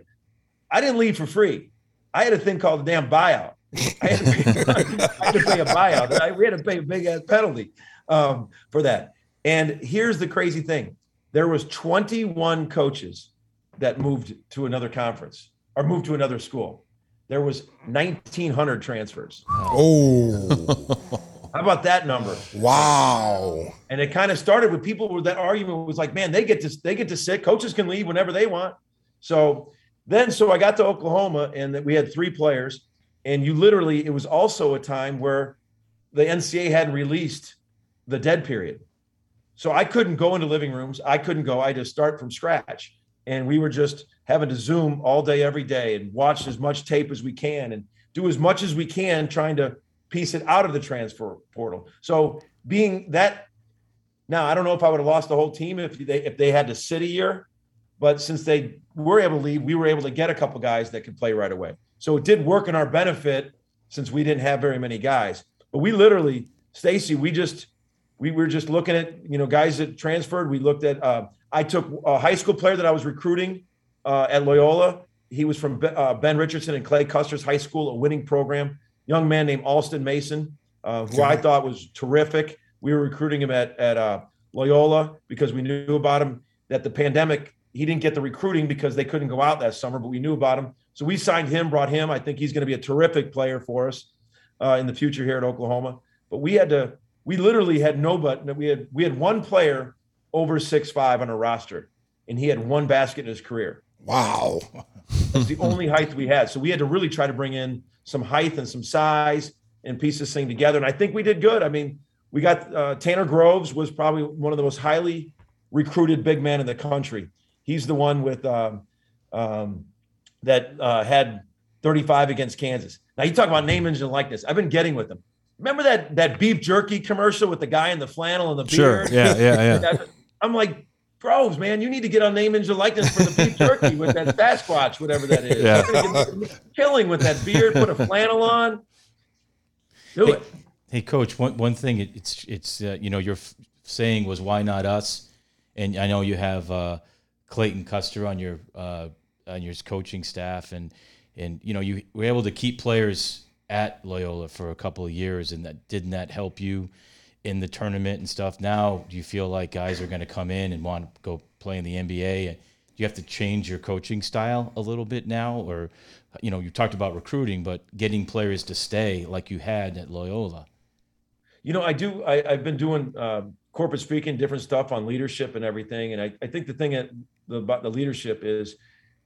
I didn't leave for free. I had a thing called a damn buyout. I had to pay, had to pay a buyout. We had to pay a big ass penalty um, for that. And here's the crazy thing: there was 21 coaches that moved to another conference or moved to another school. There was 1,900 transfers. Oh, How about that number? wow. And it kind of started with people with that argument was like, man, they get to they get to sit. Coaches can leave whenever they want. So then, so I got to Oklahoma, and we had three players, and you literally, it was also a time where the NCAA hadn't released the dead period, so I couldn't go into living rooms. I couldn't go. I had to start from scratch, and we were just having to Zoom all day, every day, and watch as much tape as we can, and do as much as we can, trying to piece it out of the transfer portal. So being that Now I don't know if I would have lost the whole team if they if they had to sit a year, but since they were able to leave, we were able to get a couple guys that could play right away. So it did work in our benefit since we didn't have very many guys. But we literally, Stacey, we just we were just looking at you know guys that transferred. We looked at. Uh, I took a high school player that I was recruiting uh, at Loyola. He was from uh, Ben Richardson and Clay Custer's high school, a winning program. Young man named Alston Mason, uh, who I thought was terrific. We were recruiting him at at uh, Loyola because we knew about him. That the pandemic, he didn't get the recruiting because they couldn't go out that summer, but we knew about him. So we signed him, brought him. I think he's going to be a terrific player for us uh, in the future here at Oklahoma. But we had to, we literally had nobody. We had we had one player over six five on a roster, and he had one basket in his career. Wow, that's the only height we had. So we had to really try to bring in some height and some size and piece this thing together. And I think we did good. I mean, we got uh, Tanner Groves was probably one of the most highly recruited big men in the country. He's the one with um, um, that uh, had 35 against Kansas. Now you talk about name, engine likeness. I've been getting with him. Remember that that beef jerky commercial with the guy in the flannel and the sure. beard? Yeah, yeah, yeah. I'm like, Groves, man, you need to get on name, engine likeness for the beef jerky with that Sasquatch, whatever that is. Yeah. killing with that beard. Put a flannel on. Do hey, it. Hey, coach. One one thing it, it's it's uh, you know your f- saying was why not us, and I know you have uh, Clayton Custer on your uh, on your coaching staff, and and you know you were able to keep players at Loyola for a couple of years, and that didn't that help you in the tournament and stuff? Now, do you feel like guys are going to come in and want to go play in the NBA? Do you have to change your coaching style a little bit now, or you know you talked about recruiting, but getting players to stay like you had at Loyola? You know, I do. I, have been doing uh, corporate speaking, different stuff on leadership and everything, and I, I think the thing that the, about the leadership is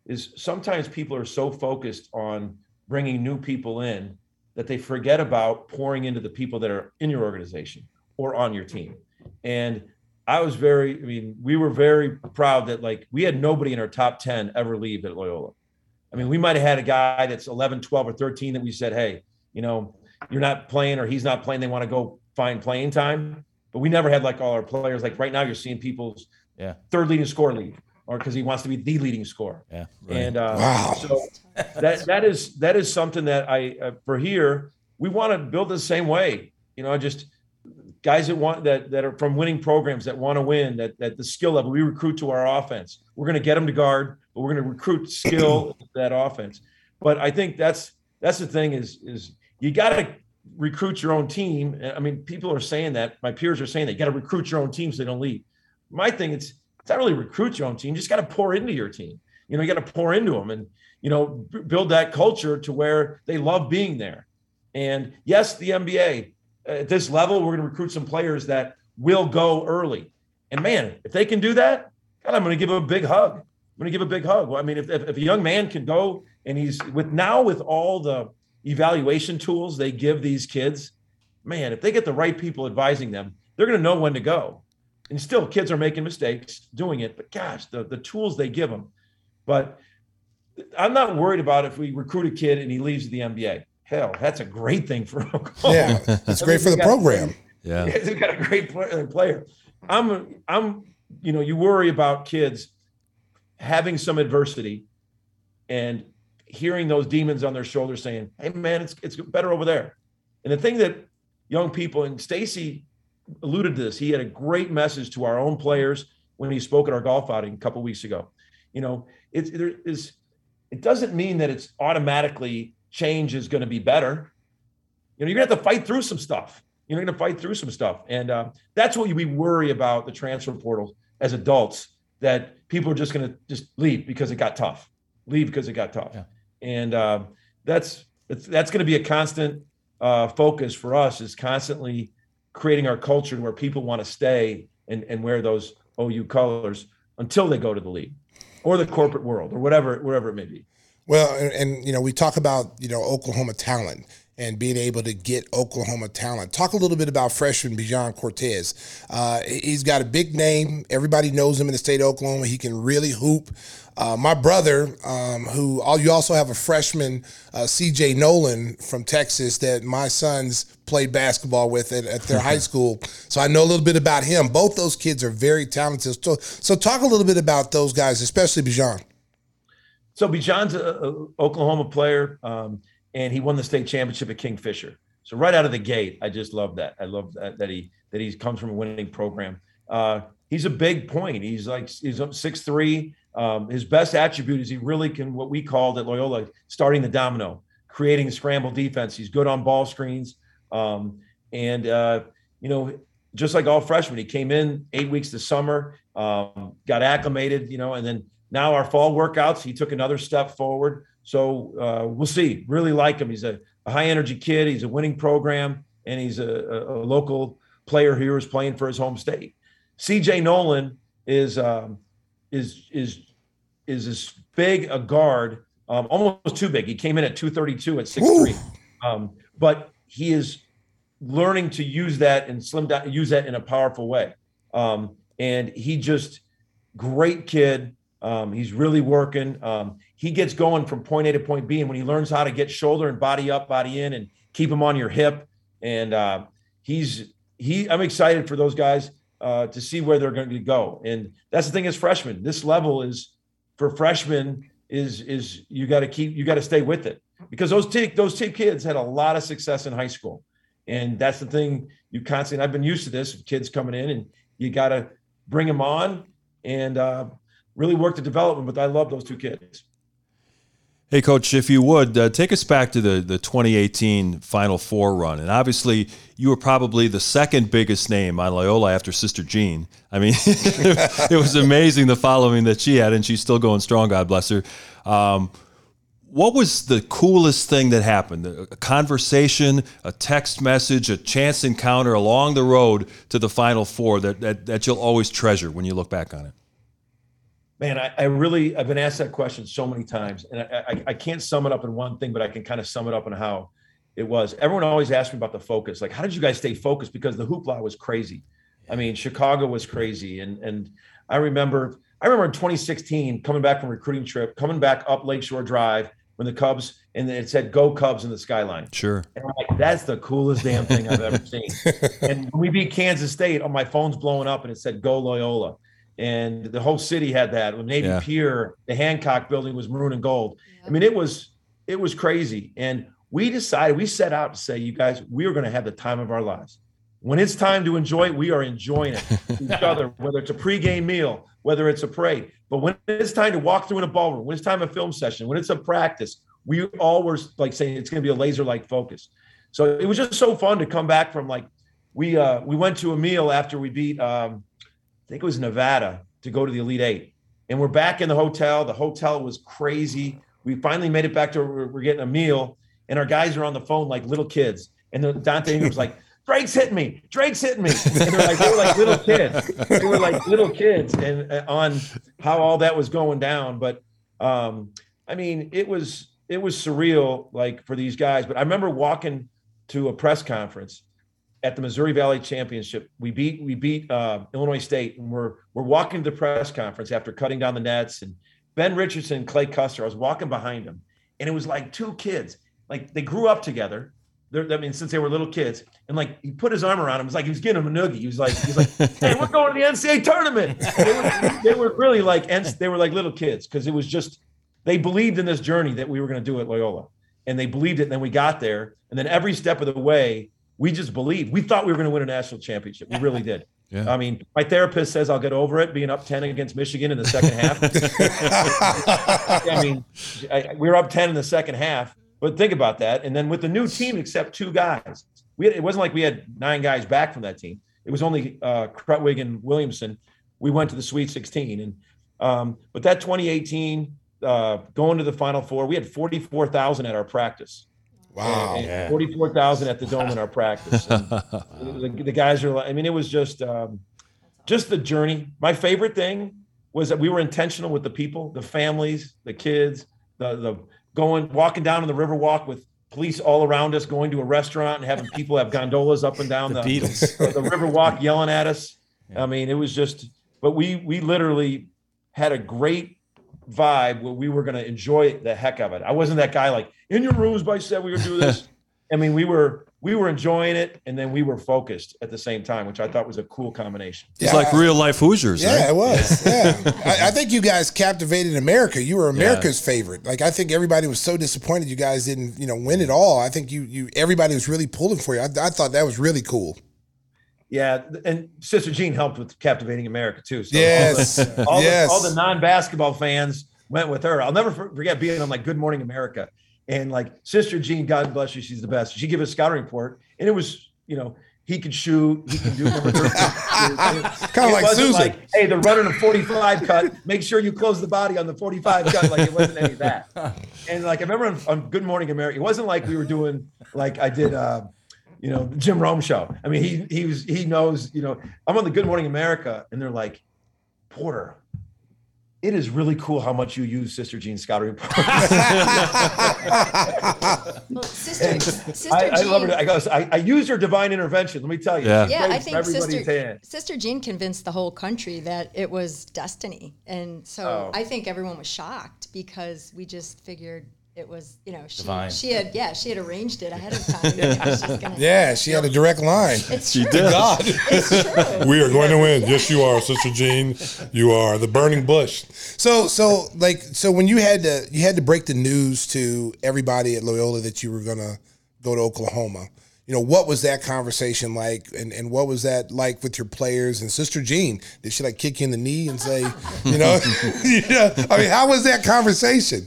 is sometimes people are so focused on bringing new people in that they forget about pouring into the people that are in your organization or on your team. And I was very, I mean, we were very proud that like we had nobody in our top 10 ever leave at Loyola. I mean, we might have had a guy that's 11, 12, or 13 that we said, hey, you know, you're not playing or he's not playing. They want to go find playing time. But we never had like all our players. Like right now, you're seeing people's yeah. third leading score leave or because he wants to be the leading scorer. Yeah. Right. And uh, wow. so that that is that is something that I uh, for here we want to build the same way. You know, just guys that want that that are from winning programs that want to win that that the skill level we recruit to our offense. We're going to get them to guard, but we're going to recruit skill that offense. But I think that's that's the thing is is you got to recruit your own team. I mean, people are saying that. My peers are saying that you got to recruit your own team so they don't leave. My thing it's it's not really recruit your own team. You just got to pour into your team. You know, you got to pour into them and, you know, b- build that culture to where they love being there. And yes, the NBA uh, at this level, we're going to recruit some players that will go early. And man, if they can do that, God, I'm going to give them a big hug. I'm going to give a big hug. Well, I mean, if, if, if a young man can go and he's with now with all the evaluation tools they give these kids, man, if they get the right people advising them, they're going to know when to go and still kids are making mistakes doing it but gosh the, the tools they give them but i'm not worried about if we recruit a kid and he leaves the nba hell that's a great thing for Oklahoma. yeah it's great for the program. Yeah. He's got a great uh, player. I'm i'm you know you worry about kids having some adversity and hearing those demons on their shoulders saying hey man it's it's better over there. And the thing that young people and stacey alluded to this. He had a great message to our own players when he spoke at our golf outing a couple weeks ago. You know, it, there is, it doesn't mean that it's automatically change is going to be better. You know, you're going to have to fight through some stuff. You're going to fight through some stuff. And uh, that's what we worry about the transfer portal as adults that people are just going to just leave because it got tough, leave because it got tough. Yeah. And uh, that's, that's going to be a constant uh, focus for us is constantly creating our culture where people want to stay and, and wear those OU colors until they go to the league or the corporate world or whatever, wherever it may be. Well, and, and you know, we talk about, you know, Oklahoma talent and being able to get Oklahoma talent. Talk a little bit about freshman Bijan Cortes. Uh, he's got a big name. Everybody knows him in the state of Oklahoma. He can really hoop. Uh, my brother, um, who you also have a freshman, uh, C.J. Noland from Texas, that my sons played basketball with at, at their high school. So I know a little bit about him. Both those kids are very talented. So, so talk a little bit about those guys, especially Bijan. So Bijan's an Oklahoma player, um, and he won the state championship at Kingfisher. So right out of the gate, I just love that. I love that, that he that he comes from a winning program. Uh, he's a big point. He's like he's six three. Um, his best attribute is he really can what we called at Loyola starting the domino, creating a scramble defense. He's good on ball screens, um, and uh, you know, just like all freshmen, he came in eight weeks this summer, um, got acclimated, you know, and then now our fall workouts, he took another step forward. So uh, we'll see. Really like him. He's a, a, high energy kid. He's a winning program, and he's a, a, a local player here who's playing for his home state. C.J. Noland is um, is is is as big a guard, um, almost too big. He came in at 232 at 6'3. Um, but he is learning to use that and slim down, use that in a powerful way. Um, and he just great kid. Um, he's really working. Um, he gets going from point A to point B, and when he learns how to get shoulder and body up, body in, and keep him on your hip, and uh, he's he. I'm excited for those guys uh, to see where they're going to go. And that's the thing as freshmen. This level is for freshmen is is you got to keep you got to stay with it because those two those two kids had a lot of success in high school, and that's the thing you constantly. I've been used to this kids coming in, and you got to bring them on and uh, really work the development. But I love those two kids. Hey, Coach, if you would uh, take us back to the, the 2018 Final Four run. And obviously, you were probably the second biggest name on Loyola after Sister Jean. I mean, it was amazing the following that she had, and she's still going strong, God bless her. Um, what was the coolest thing that happened? A conversation, a text message, a chance encounter along the road to the Final Four that, that, that you'll always treasure when you look back on it? Man, I, I, really I've been asked that question so many times, and I, I, I can't sum it up in one thing, but I can kind of sum it up in how it was. Everyone always asked me about the focus, like how did you guys stay focused? Because the hoopla was crazy. I mean, Chicago was crazy, and and I remember I remember in 2016 coming back from recruiting trip, coming back up Lakeshore Drive when the Cubs and it said "Go Cubs" in the skyline. Sure. And I'm like, that's the coolest damn thing I've ever seen. and when we beat Kansas State, oh, my phone's blowing up and it said "Go Loyola." And the whole city had that. When Navy yeah. Pier, the Hancock building was maroon and gold. Yeah. I mean, it was it was crazy. And we decided, we set out to say, you guys, we are going to have the time of our lives. When it's time to enjoy it, we are enjoying it each other, whether it's a pregame meal, whether it's a parade. But when it's time to walk through in a ballroom, when it's time a film session, when it's a practice, we all were like saying it's going to be a laser-like focus. So it was just so fun to come back from like we uh we went to a meal after we beat um think it was Nevada to go to the Elite Eight. And we're back in the hotel. The hotel was crazy. We finally made it back to we're getting a meal, and our guys are on the phone like little kids. And then Donte was like, Drake's hitting me. Drake's hitting me. And they're like, they were like little kids. They were like little kids, and uh, on how all that was going down. But um, I mean, it was it was surreal, like for these guys. But I remember walking to a press conference at the Missouri Valley Championship. We beat we beat uh, Illinois State, and we're we're walking to the press conference after cutting down the nets. And Ben Richardson, and Clay Custer, I was walking behind them, and it was like two kids, like they grew up together. They're, I mean, since they were little kids, and like he put his arm around him, it was like he was getting him a noogie. He was like, he's like, "Hey, we're going to the NCAA tournament." They were, they were really like, they were like little kids because it was just they believed in this journey that we were going to do at Loyola, and they believed it. And then we got there, and then every step of the way, we just believed. We thought we were going to win a national championship. We really did. Yeah. I mean, my therapist says I'll get over it being up 10 against Michigan in the second half. I mean, I, we were up 10 in the second half, but think about that. And then with the new team, except two guys, we had, it wasn't like we had nine guys back from that team. It was only uh, and Williamson. We went to the Sweet 16. And, um, but that 2018, uh, going to the Final Four, we had 44,000 at our practice. Wow. Yeah. 44,000 at the dome in our practice. the, the, guys are, like, I mean, it was just, um, just the journey. My favorite thing was that we were intentional with the people, the families, the kids, the, the going, walking down on the river walk with police all around us, going to a restaurant and having people have gondolas up and down The the, Beatles. the river walk yelling at us. I mean, it was just, but we we literally had a great vibe where we were going to enjoy the heck of it. I wasn't that guy like in your rooms, but I said we were doing this. I mean, we were we were enjoying it, and then we were focused at the same time, which I thought was a cool combination. It's like real life Hoosiers. Yeah, right? it was. Yeah, I, I think you guys captivated America. You were America's favorite. Like I think everybody was so disappointed you guys didn't, you know, win it all. I think you, you, everybody was really pulling for you. I, I thought that was really cool. Yeah, and Sister Jean helped with captivating America too. So Yes, all the, all, yes. the, all the non-basketball fans went with her. I'll never forget being on like Good Morning America, and like Sister Jean, God bless you, she's the best. She gave a scouting report, and it was you know he could shoot, he can do 13. Kinda like Susan. Like, hey, they're running a 45 cut. Make sure you close the body on the 45 cut. Like it wasn't any of that. And like I remember on, on Good Morning America, it wasn't like we were doing like I did. uh you know, Jim Rome show. I mean, he he was he knows, you know, I'm on the Good Morning America, and they're like, Porter, it is really cool how much you use Sister Jean Scouting report. Well, sister, sister I, I love Jean- her. I goes, I, I used her divine intervention. Let me tell you. Yeah. Yeah, I think sister sister Jean convinced the whole country that it was destiny, and so Oh. I think everyone was shocked because we just figured it was, you know, she, Divine. she had yeah she had arranged it ahead of time. It was gonna Yeah, she had a direct line. It's She true. did. God, It's true. we are going to win. Yes, you are, Sister Jean. You are the burning bush. So, so like, so when you had to, you had to break the news to everybody at Loyola that you were gonna go to Oklahoma. You know, what was that conversation like, and, and what was that like with your players and Sister Jean? Did she like kick you in the knee and say, you know, yeah? I mean, how was that conversation?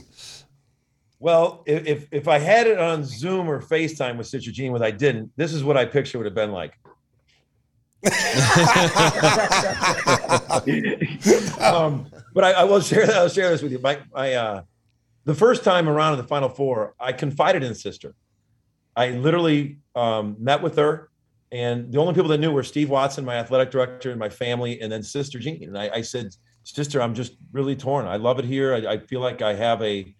Well, if, if I had it on Zoom or FaceTime with Sister Jean, what I didn't, this is what I picture would have been like. um, but I, I will share that. I'll share this with you. My, my uh, the first time around in the Final Four, I confided in Sister. I literally um, met with her, and the only people that knew were Steve Watson, my athletic director, and my family, and then Sister Jean. And I, I said, "Sister, I'm just really torn. I love it here. I, I feel like I have a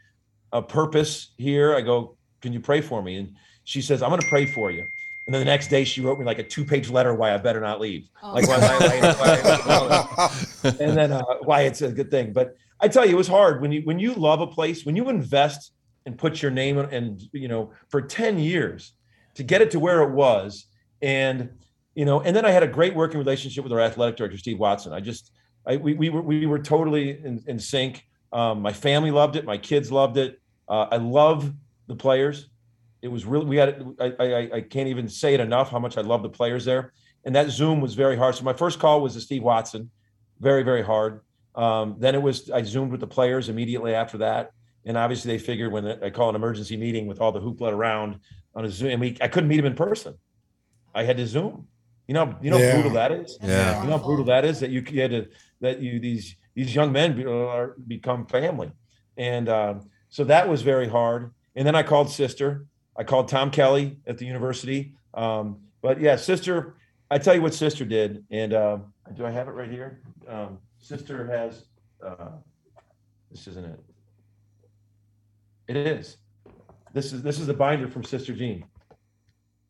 a purpose here." I go, "Can you pray for me?" And she says, "I'm going to pray for you." And then the next day, she wrote me like a two-page letter why I better not leave. Like why, why, why, why- and then uh, why it's a good thing. But I tell you, it was hard when you when you love a place, when you invest and put your name on- and you know for ten years to get it to where it was, and you know, and then I had a great working relationship with our athletic director Steve Watson. I just I, we we were we were totally in, in sync. Um, my family loved it. My kids loved it. Uh, I love the players. It was really we had I, I I can't even say it enough how much I love the players there. And that Zoom was very hard. So my first call was to Steve Watson, very very hard. Um, then it was I zoomed with the players immediately after that, and obviously they figured when I call an emergency meeting with all the hoopla around on a Zoom, and we I couldn't meet him in person. I had to Zoom. You know, you know Yeah. how brutal that is. Yeah. You know how brutal that is that you, you had to that you these these young men be, are become family, and um, so that was very hard. And then I called sister. I called Tom Kelly at the university. Um, but yeah, sister. I tell you what sister did, and um, do I have it right here? Um, sister has. Uh, this isn't it. It is. This is this is the binder from Sister Jean,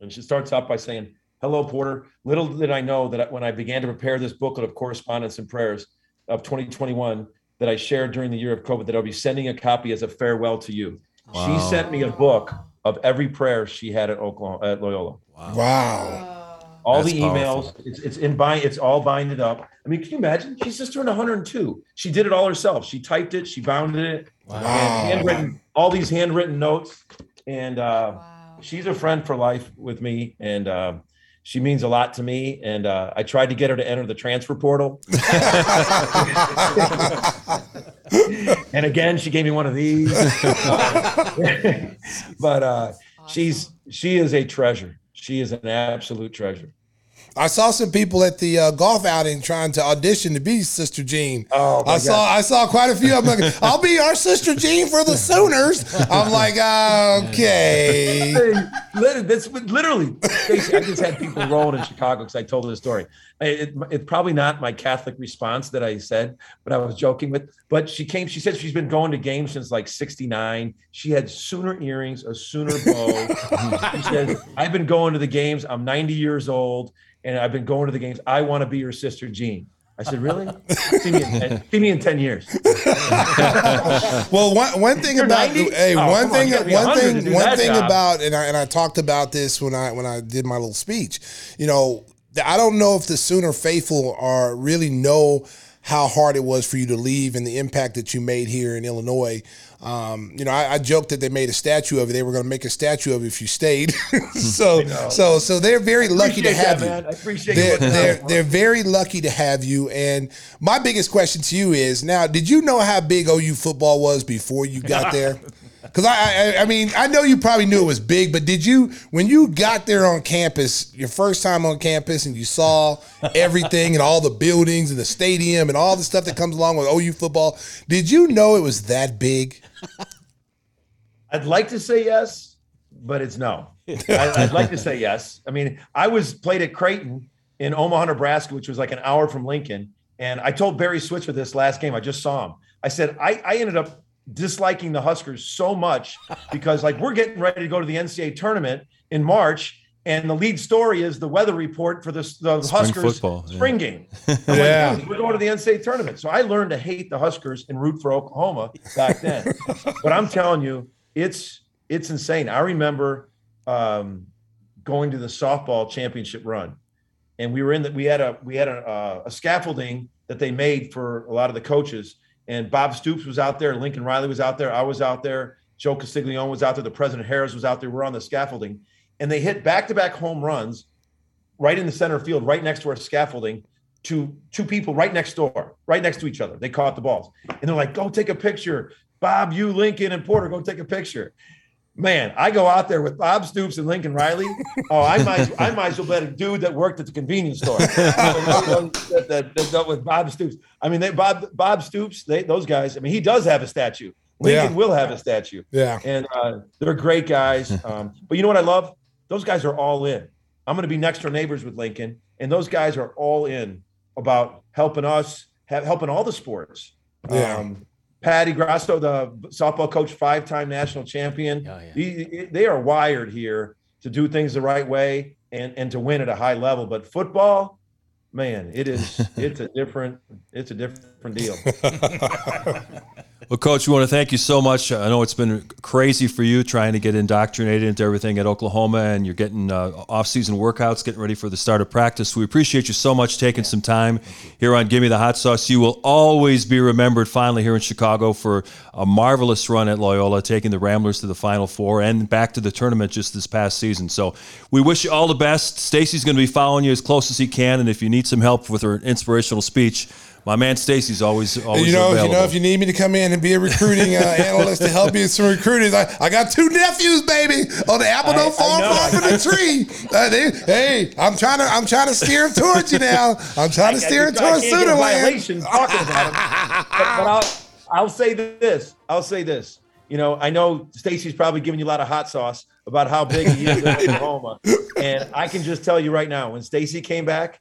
and she starts off by saying, "Hello, Porter. Little did I know that when I began to prepare this booklet of correspondence and prayers of 2021 that I shared during the year of COVID, that I'll be sending a copy as a farewell to you." She sent me a book of every prayer she had at Oklahoma at Loyola. Wow. All That's the emails, it's, it's in bind, it's all binded up. I mean, can you imagine? She's just turned 102. She did it all herself. She typed it, she bounded it, and handwritten all these handwritten notes. And uh, she's a friend for life with me, and uh, she means a lot to me. And uh, I tried to get her to enter the transfer portal, and again, she gave me one of these. but uh, she's she is a treasure. She is an absolute treasure. I saw some people at the uh, golf outing trying to audition to be Sister Jean. Oh, my I saw I saw quite a few. I'm like, I'll be our Sister Jean for the Sooners. I'm like, okay. Hey, lit- that's literally. Stacey, I just had people rolling in Chicago because I told them the story. It, it's probably not my Catholic response that I said, but I was joking with. But she came. She said she's been going to games since like '69. She had Sooner earrings, a Sooner bow. she said, "I've been going to the games. I'm 90 years old, and I've been going to the games. I want to be your sister Jean." I said, "Really? see, me in 10, see me in 10 years." Well, one one thing You're about 90? hey, Oh, one on, thing be one thing one thing job. about and I and I talked about this when I when I did my little speech. You know, I don't know if the Sooner faithful are really know how hard it was for you to leave and the impact that you made here in Illinois. Um, you know, I, I joked that they made a statue of it. They were going to make a statue of it if you stayed. so, so, so they're very lucky to have that, you. man. I appreciate They're, you they're, they're very lucky to have you. And my biggest question to you is now, did you know how big OU football was before you got there? Because I, I, I mean, I know you probably knew it was big, but did you, when you got there on campus, your first time on campus, and you saw everything and all the buildings and the stadium and all the stuff that comes along with OU football, did you know it was that big? I'd like to say yes, but it's no. I, I'd like to say yes. I mean, I was played at Creighton in Omaha, Nebraska, which was like an hour from Lincoln. And I told Barry Switzer this last game. I just saw him. I said, I, I ended up disliking the Huskers so much because, like, we're getting ready to go to the NCAA tournament in March. And the lead story is the weather report for the, the Spring Huskers football, yeah. spring game. I'm like, Yeah. We're going to the NCAA tournament. So I learned to hate the Huskers and root for Oklahoma back then. but I'm telling you, it's it's insane. I remember um, going to the softball championship run, and we were in that. We had a we had a, uh, a scaffolding that they made for a lot of the coaches. And Bob Stoops was out there, Lincoln Riley was out there, I was out there, Joe Castiglione was out there, the President Harroz was out there. We're on the scaffolding, and they hit back to back home runs right in the center field, right next to our scaffolding, to two people right next door, right next to each other. They caught the balls, and they're like, "Go take a picture, Bob, you, Lincoln, and Porter. Go take a picture." Man, I go out there with Bob Stoops and Lincoln Riley. Oh, I might, I might as well bet a dude that worked at the convenience store that, that, that dealt with Bob Stoops. I mean, they, Bob Bob Stoops, they, those guys. I mean, he does have a statue. Lincoln Yeah. will have a statue Yeah. and uh, they're great guys. Um, but you know what I love? Those guys are all in. I'm going to be next door neighbors with Lincoln, and those guys are all in about helping us, helping all the sports. Yeah. Um, Patty Gasso, the softball coach, five-time national champion. Oh, yeah. He- they are wired here to do things the right way and and to win at a high level. But football, man, it is it's a different it's a different deal. Well, Coach, we want to thank you so much. I know it's been crazy for you trying to get indoctrinated into everything at Oklahoma, and you're getting uh, off-season workouts, getting ready for the start of practice. We appreciate you so much taking some time here on Give Me the Hot Sauce. You will always be remembered finally here in Chicago for a marvelous run at Loyola, taking the Ramblers to the Final Four and back to the tournament just this past season. So we wish you all the best. Stacey's going to be following you as close as he can, and if you need some help with her inspirational speech, my man Stacey's always always you know, available. you know, if you need me to come in and be a recruiting uh, analyst to help you with some recruiting, I, I got two nephews, baby, on the apple I- don't fall far from the tree. Uh, they, hey, I'm trying to, I'm trying to steer them towards you now. I'm trying to steer them I towards can't get Sooner Land. talking about him. But, but I'll, I'll say this. I'll say this. You know, I know Stacey's probably giving you a lot of hot sauce about how big he is in Oklahoma, and I can just tell you right now, when Stacey came back,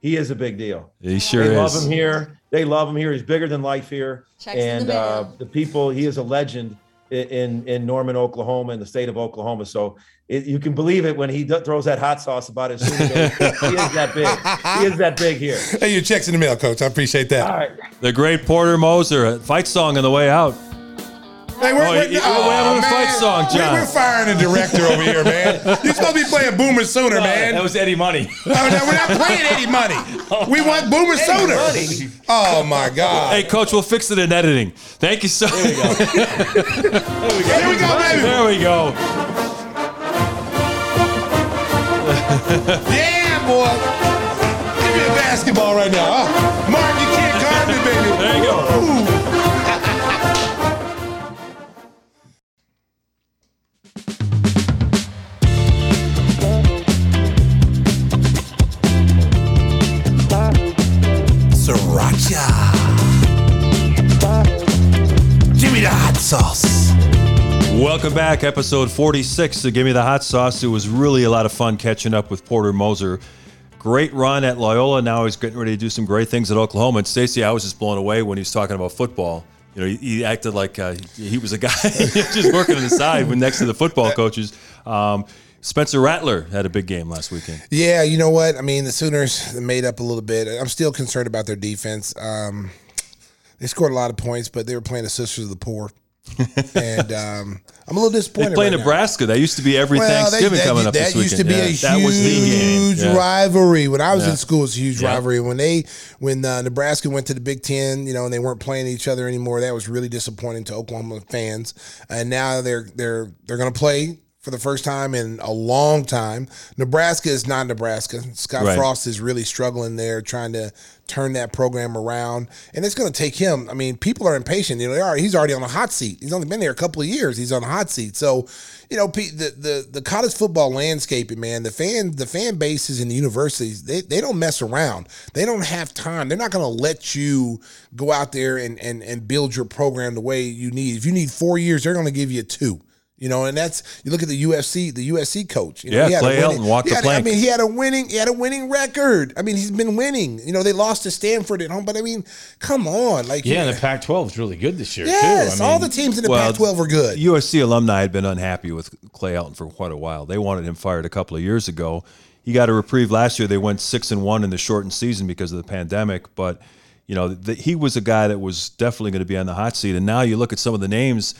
he is a big deal. He sure they is. love him here. They love him here. He's bigger than life here, Checks in the and mail. uh, the people. He is a legend in in Norman, Oklahoma, in the state of Oklahoma. So it, you can believe it when he d- throws that hot sauce about his. Sooner he is that big. He is that big here. Hey, your checks in the mail, coach. I appreciate that. All right. The great Porter Moser, fight song on the way out. Hey, we're, Oh, we're, you- you're having a oh, fight song, We- John. We're firing the director over here, man. You're supposed to be playing Boomer Sooner, man. That was Eddie Money. Oh, no, we're not playing Eddie Money. Oh, we want Boomer Sooner. Money. Oh my God. Hey, Coach, we'll fix it in editing. Thank you so much. Here we go, baby. There we go. Yeah, boy. Give me a basketball right now. huh? Give me the hot sauce Welcome back, episode 46 to Give Me the Hot Sauce. It was really a lot of fun catching up with Porter Moser. Great run at Loyola. Now he's getting ready to do some great things at Oklahoma. And Stacey, I was just blown away when he was talking about football. You know, he, he acted like uh, he was a guy just working on the side next to the football coaches. Um, Spencer Rattler had a big game last weekend. Yeah, you know what? I mean, the Sooners made up a little bit. I'm still concerned about their defense. Um, they scored a lot of points, but they were playing the Sisters of the Poor. and um, I'm a little disappointed. They play right now. Nebraska. That used to be every Well, they- Thanksgiving that, coming up that this weekend. used to be Yeah, a that was the huge Yeah. rivalry when I was Yeah. in school. It was a huge rivalry when they when uh, Nebraska went to the Big Ten, you know, and they weren't playing each other anymore. That was really disappointing to Oklahoma fans. And now they're they're they're going to play for the first time in a long time. Nebraska is not Nebraska. Scott Right. Frost is really struggling there, trying to turn that program around, and it's going to take him. I mean, people are impatient. You know, they are. He's already on the hot seat. He's only been there a couple of years. He's on the hot seat. So, you know, Pete, the the, the college football landscape, man, the fan the fan bases in the universities, they, they don't mess around. They don't have time. They're not going to let you go out there and, and and build your program the way you need. If you need four years, they're going to give you two. You know, and that's you look at the UFC, the USC coach. You know, Yeah, he had Clay winning- Helton walked he the had- I mean, he had a winning, he had a winning record. I mean, he's been winning. You know, they lost to Stanford at home, but I mean, come on, like Yeah, and the Pac-12 is really good this year yes, too. I all the teams in the Well, Pac-12 were good. USC alumni had been unhappy with Clay Helton for quite a while. They wanted him fired a couple of years ago. He got a reprieve last year. They went six and one in the shortened season because of the pandemic. But you know, the, he was a guy that was definitely going to be on the hot seat. And now you look at some of the names.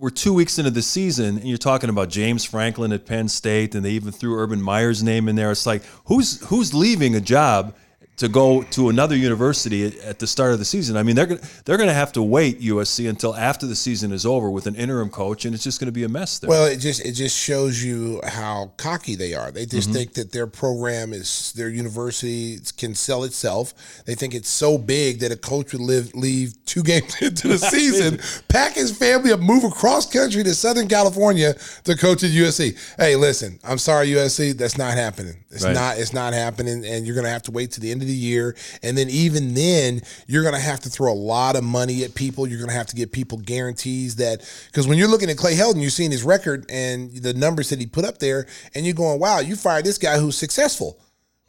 We're two weeks into the season, and you're talking about James Franklin at Penn State, and they even threw Urban Meyer's name in there. It's like who's who's leaving a job to go to another university at, the start of the season. I mean, they're gonna, they're going to have to wait USC until after the season is over with an interim coach, and it's just going to be a mess there. Well, it just it just shows you how cocky they are. They Mm-hmm. just think that their program is their university can sell itself. They think it's so big that a coach would live leave two games into the season, pack his family up, move across country to Southern California to coach at USC. Hey, listen, I'm sorry, USC, that's not happening. It's Right. not it's not happening, and you're gonna have to wait to the end of the year, and then even then, you're gonna have to throw a lot of money at people. You're gonna have to give people guarantees that because when you're looking at Clay Helton, you're seeing his record and the numbers that he put up there, and you're going, "Wow, you fired this guy who's successful."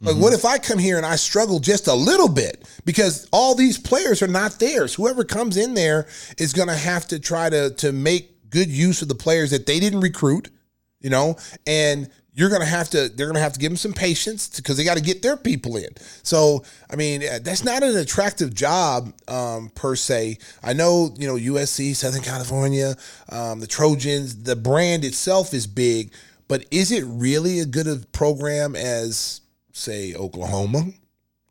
Like, what mm-hmm. if I come here and I struggle just a little bit? Because all these players are not theirs. Whoever comes in there is going to have to try to to make good use of the players that they didn't recruit, you know, and you're going to have to they're going to have to give them some patience because they got to get their people in. So, I mean, uh, that's not an attractive job um, per se. I know, you know, USC, Southern California, um, the Trojans, the brand itself is big, but is it really a good a program as say Oklahoma,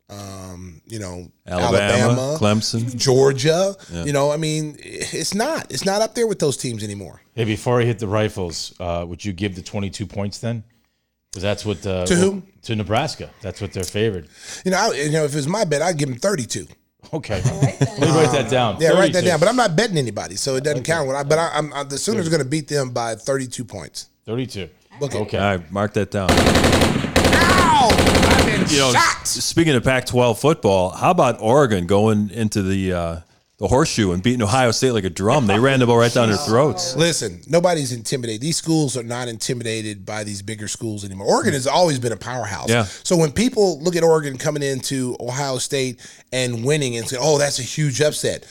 um, you know, Alabama, Clemson. Georgia. You know, I mean, it's not. It's not up there with those teams anymore. Hey, before I hit the rifles, uh, would you give the 22 points then? Because that's what uh, To who? To Nebraska. That's what they're favored. You know, I, you know, if it was my bet, I'd give them thirty-two. Okay, let me write that down. Yeah, write that down. But I'm not betting anybody, so it doesn't count. When I, but I, I'm, I, the Sooners are going to beat them by thirty-two points. 32. Look at Okay. All right, mark that down. Ow! I've been You know, shot. s- speaking of Pac-12 football, how about Oregon going into the uh, the horseshoe and beating Ohio State like a drum? They ran the ball right down their throats. Listen, nobody's intimidated. These schools are not intimidated by these bigger schools anymore. Oregon has always been a powerhouse. Yeah. So when people look at Oregon coming into Ohio State and winning and say, "Oh, that's a huge upset,"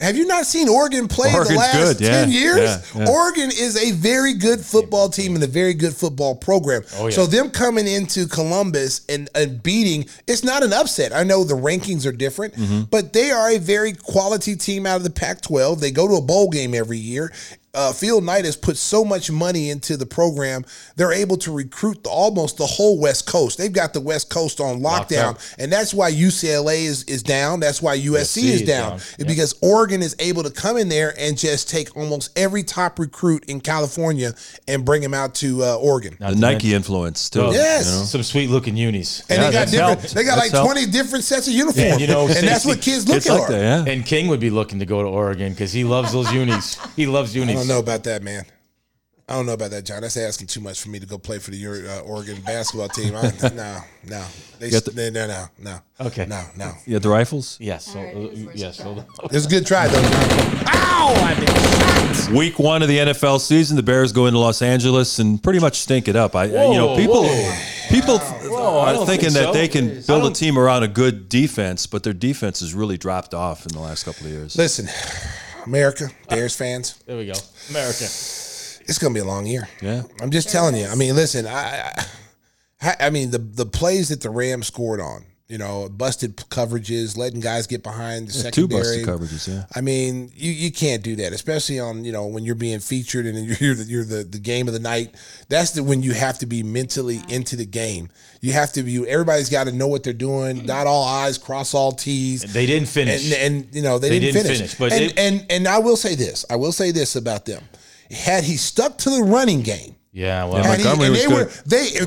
have you not seen Oregon play in the last good, yeah, ten years? yeah, yeah. Oregon is a very good football team and a very good football program. Oh, yeah. So them coming into Columbus and, and beating, it's not an upset. I know the rankings are different, Mm-hmm. but they are a very quality team out of the Pac-12. They go to a bowl game every year. Uh, Phil Knight has put so much money into the program; they're able to recruit the, almost the whole West Coast. They've got the West Coast on lockdown, up. and that's why UCLA is is down. That's why USC, USC is is down, down. It's Yep. because Oregon is able to come in there and just take almost every top recruit in California and bring them out to uh, Oregon. Not The to Nike mention- influence too. Oh, Yes. you know? Some sweet looking unis. And Yeah, they got different. helped. They got That's like helped. twenty different sets of uniforms, Yeah, you know, and that's Stacey, what kids look It's at. like that, yeah. And King would be looking to go to Oregon because he loves those unis. He loves unis. Don't know about that, man. I don't know about that, John. That's asking too much for me to go play for the uh, Oregon basketball team. I, no, no, they, got the- they, no, no, no. Okay. no, no. You had the rifles? Yes. So, All right, uh, it was worth a yes. So, It's a good try though. Ow! I've been shot. Week one of the NFL season, the Bears go into Los Angeles and pretty much stink it up. I, you know, people, whoa. people Whoa, are thinking think that so. they can build a team around a good defense, but their defense has really dropped off in the last couple of years. Listen, America, Bears fans, there we go. America. it's gonna be a long year. Yeah. I'm just telling you. I mean, listen, I, I, I mean the the plays that the Rams scored on, you know, busted coverages, letting guys get behind the Two secondary. busted coverages, yeah. I mean, you, you can't do that, especially on you know when you're being featured and you're you're the, you're the the game of the night. That's the when you have to be mentally into the game. You have to be. Everybody's got to know what they're doing. Dot all I's, cross all T's. They didn't finish. And, and you know they, They didn't, didn't finish. finish, but and, they- and and I will say this. I will say this about them. Had he stuck to the running game, yeah. Well. Yeah, had he, Montgomery was they good. were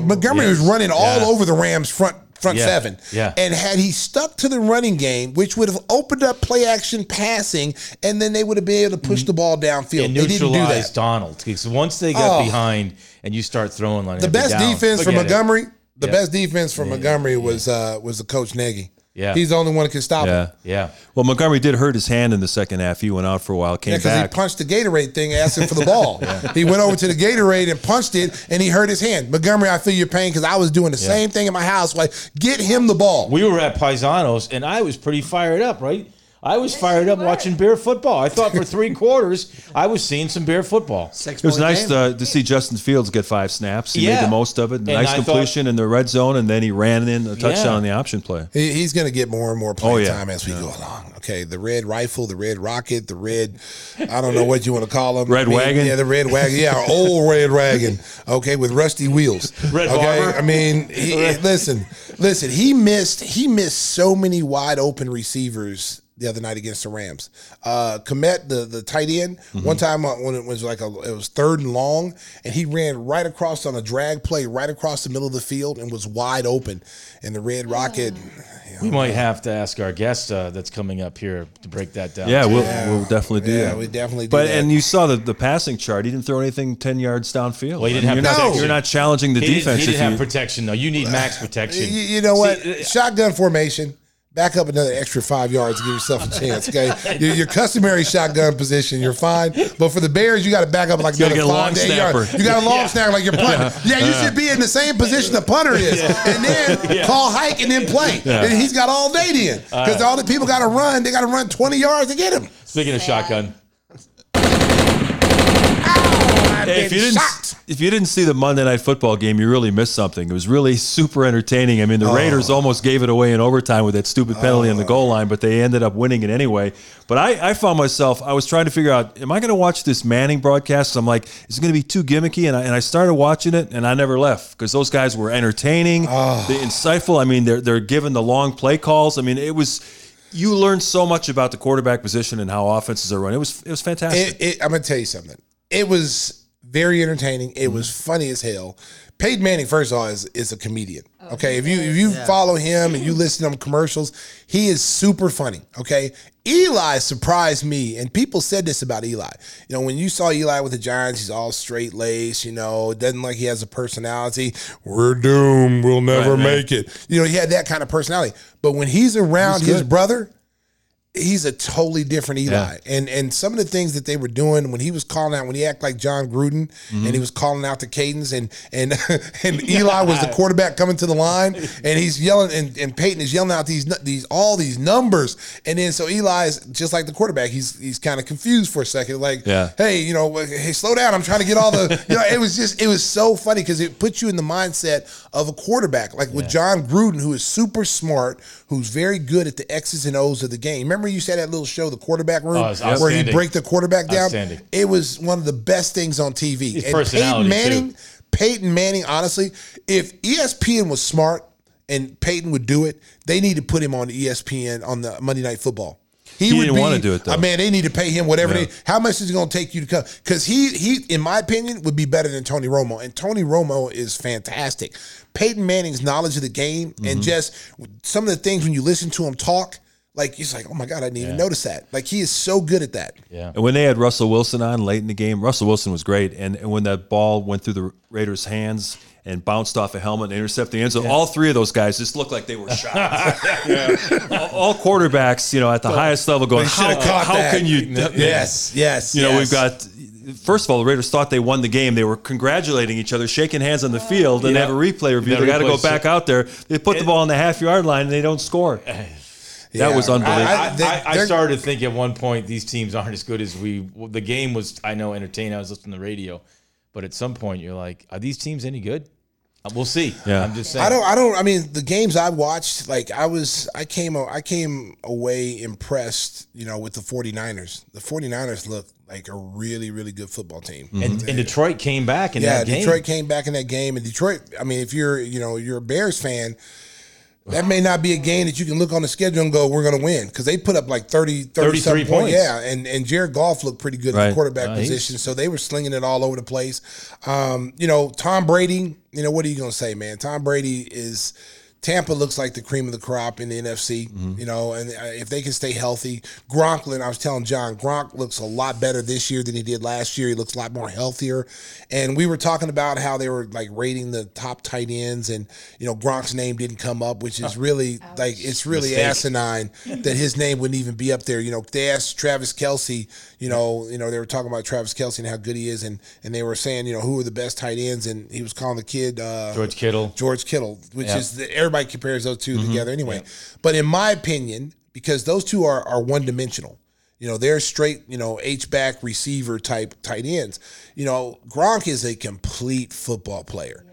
they Montgomery Yes. was running all Yeah. over the Rams front front Yeah. seven. Yeah. And had he stuck to the running game, which would have opened up play action passing, and then they would have been able to push the ball downfield. and They didn't do that. Donald. Because once they got Oh. behind and you start throwing like The best down, defense for forget it. Montgomery. The Yeah. best defense for Montgomery was uh, was the coach Nagy. Yeah. he's the only one that can stop him. Yeah. Yeah. Well, Montgomery did hurt his hand in the second half. He went out for a while, came Yeah, because he punched the Gatorade thing, asking for the ball. He went over to the Gatorade and punched it, and he hurt his hand. Montgomery, I feel your pain because I was doing the same thing in my house. Like, get him the ball. We were at Paisanos and I was pretty fired up, right? I was fired up watching bear football. I thought for three quarters I was seeing some bear football. Six It was nice to, uh, to see Justin Fields get five snaps. He Yeah. made the most of it. And nice I thought- completion in the red zone, and then he ran in a touchdown Yeah. on the option play. He, he's going to get more and more oh, playing Oh, yeah. time as we go along. Okay, the red rifle, the red rocket, the red, I don't know what you want to call him. Red wagon? Yeah, the red wagon. Yeah, our old red wagon. Okay, with rusty wheels. Red okay, barber? I mean, he, listen, listen. He missed. He missed so many wide open receivers the other night against the Rams. Uh, Kmet, the the tight end, Mm-hmm. one time when it was like a it was third and long, and he ran right across on a drag play, right across the middle of the field, and was wide open. And the red rocket. We might have to ask our guest uh, that's coming up here to break that down. Yeah, we'll, we'll definitely do Yeah, that. we definitely do But that. and you saw the, the passing chart. He didn't throw anything ten yards downfield. Well, he didn't I mean, have you're not protection. you're not challenging the He didn't, defense. he didn't have you, protection though. You need max protection. You, you know what? See, uh, Shotgun formation. Back up another extra five yards to give yourself a chance. Okay, your, your customary shotgun position, you're fine. But for the Bears, you got to back up like gotta another long five to eight yards. snapper. You got a long snapper like you're punting. Uh-huh. Yeah, you should be in the same position the punter is, and then call hike and then play. And he's got all day then because all the people got to run. They got to run 20 yards to get him. Speaking of shotgun, Hey, if you didn't Shocked. if you didn't see the Monday Night Football game, you really missed something. It was really super entertaining. I mean, the Raiders Oh. almost gave it away in overtime with that stupid penalty on the goal oh. line, but they ended up winning it anyway. But I, I found myself I was trying to figure out, am I going to watch this Manning broadcast? I'm like, is it going to be too gimmicky? And I, and I started watching it, and I never left because those guys were entertaining, Oh. they insightful. I mean, they're they're giving the long play calls. I mean, it was. You learned so much about the quarterback position and how offenses are run. It was it was fantastic. It, it, I'm gonna tell you something. It was very entertaining. It was mm-hmm. funny as hell. Peyton Manning, first of all, is, is a comedian. Oh, okay, if you if you follow him and you listen to him commercials, he is super funny. Okay, Eli surprised me, and people said this about Eli. You know, when you saw Eli with the Giants, he's all straight laced. You know, doesn't like he has a personality. We're doomed. We'll never Right, right. make it. You know, he had that kind of personality. But when he's around He's his good. brother, he's a totally different Eli. Yeah. And and some of the things that they were doing when he was calling out when he acted like Jon Gruden Mm-hmm. and he was calling out the cadence and and and Eli was the quarterback coming to the line and he's yelling and, and Peyton is yelling out these these all these numbers and then so Eli is just like the quarterback he's he's kind of confused for a second like Yeah. hey you know hey slow down I'm trying to get all the you know it was just it was so funny because it puts you in the mindset of a quarterback like with Jon Gruden who is super smart who's very good at the X's and O's of the game remember you said that little show the quarterback room Oh, where he break the quarterback down it was one of the best things on TV His and Peyton Manning too. Peyton Manning honestly if ESPN was smart and Peyton would do it they need to put him on ESPN on the Monday Night Football he, He would didn't be, wanna do it, though. I mean, they need to pay him whatever Yeah. they. How much is it going to take you to come? Because he, he, in my opinion, would be better than Tony Romo, and Tony Romo is fantastic. Peyton Manning's knowledge of the game Mm-hmm. and just some of the things when you listen to him talk, Like he's like, oh my god, I didn't even notice that. Like he is so good at that. Yeah. And when they had Russell Wilson on late in the game, Russell Wilson was great. And, and when that ball went through the Raiders' hands and bounced off a helmet and intercepted the end zone, all three of those guys just looked like they were shot. all, all quarterbacks, you know, at the highest level going, They how, caught how that. can you? Yes, yes. You know, yes. we've got. First of all, the Raiders thought they won the game. They were congratulating each other, shaking hands on the field, and Yeah. they have a replay review. They got to go back out there. They put the ball on the half yard line, and they don't score. Yeah. That was unbelievable. I- I, they- I, I started to think at one point these teams aren't as good as we. The game was, I know, entertaining. I was listening to the radio, but at some point you're like, are these teams any good? Uh, We'll see. Yeah. I'm just saying. I don't. I don't. I mean, the games I watched, like I was, I came, I came away impressed. You know, with the 49ers. The 49ers look like a really, really good football team. And, and Detroit came back in yeah, that game. Detroit came back in that game, and Detroit. I mean, if you're, you know, you're a Bears fan. That may not be a game that you can look on the schedule and go, we're going to win because they put up like 30, 30 33 points. points. Yeah, and and Jared Goff looked pretty good Right. the quarterback he's- position, so they were slinging it all over the place. Um, you know, Tom Brady. You know, what are you going to say, man? Tom Brady is. Tampa looks like the cream of the crop in the NFC, Mm-hmm. you know, and uh, if they can stay healthy, Gronklin, I was telling John, Gronk looks a lot better this year than he did last year. He looks a lot more healthier. And we were talking about how they were like rating the top tight ends, and you know, Gronk's name didn't come up, which is really like it's really Mistake. asinine that his name wouldn't even be up there. You know, they asked Travis Kelce, you know, you know, they were talking about Travis Kelce and how good he is, and and they were saying, you know, who are the best tight ends, and he was calling the kid uh, George Kittle. George Kittle, which Yeah. is the, everybody compares those 2 mm-hmm. together anyway. But in my opinion, because those two are are one dimensional, you know, they're straight, you know, H back receiver type tight ends. You know, Gronk is a complete football player.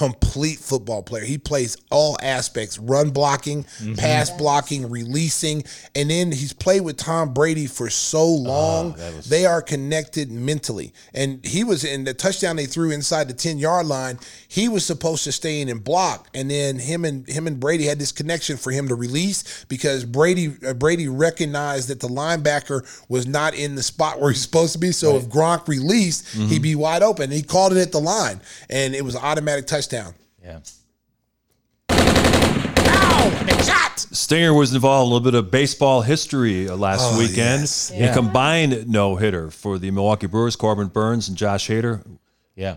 Yep. Complete football player. He plays all aspects: run blocking, mm-hmm. pass blocking, releasing, and then he's played with Tom Brady for so ah, long. they are connected mentally. And he was in the touchdown they threw inside the ten yard line. He was supposed to stay in and block, and then him and him and Brady had this connection for him to release because Brady uh, Brady recognized that the linebacker was not in the spot where he's supposed to be. So if Gronk released, he'd mm-hmm. be wide open. He called it at the line, and it was an automatic touchdown. Yeah. Stinger was involved in a little bit of baseball history uh, last Oh, weekend. yes. A combined no hitter for the Milwaukee Brewers, Corbin Burnes and Josh Hader. Yeah.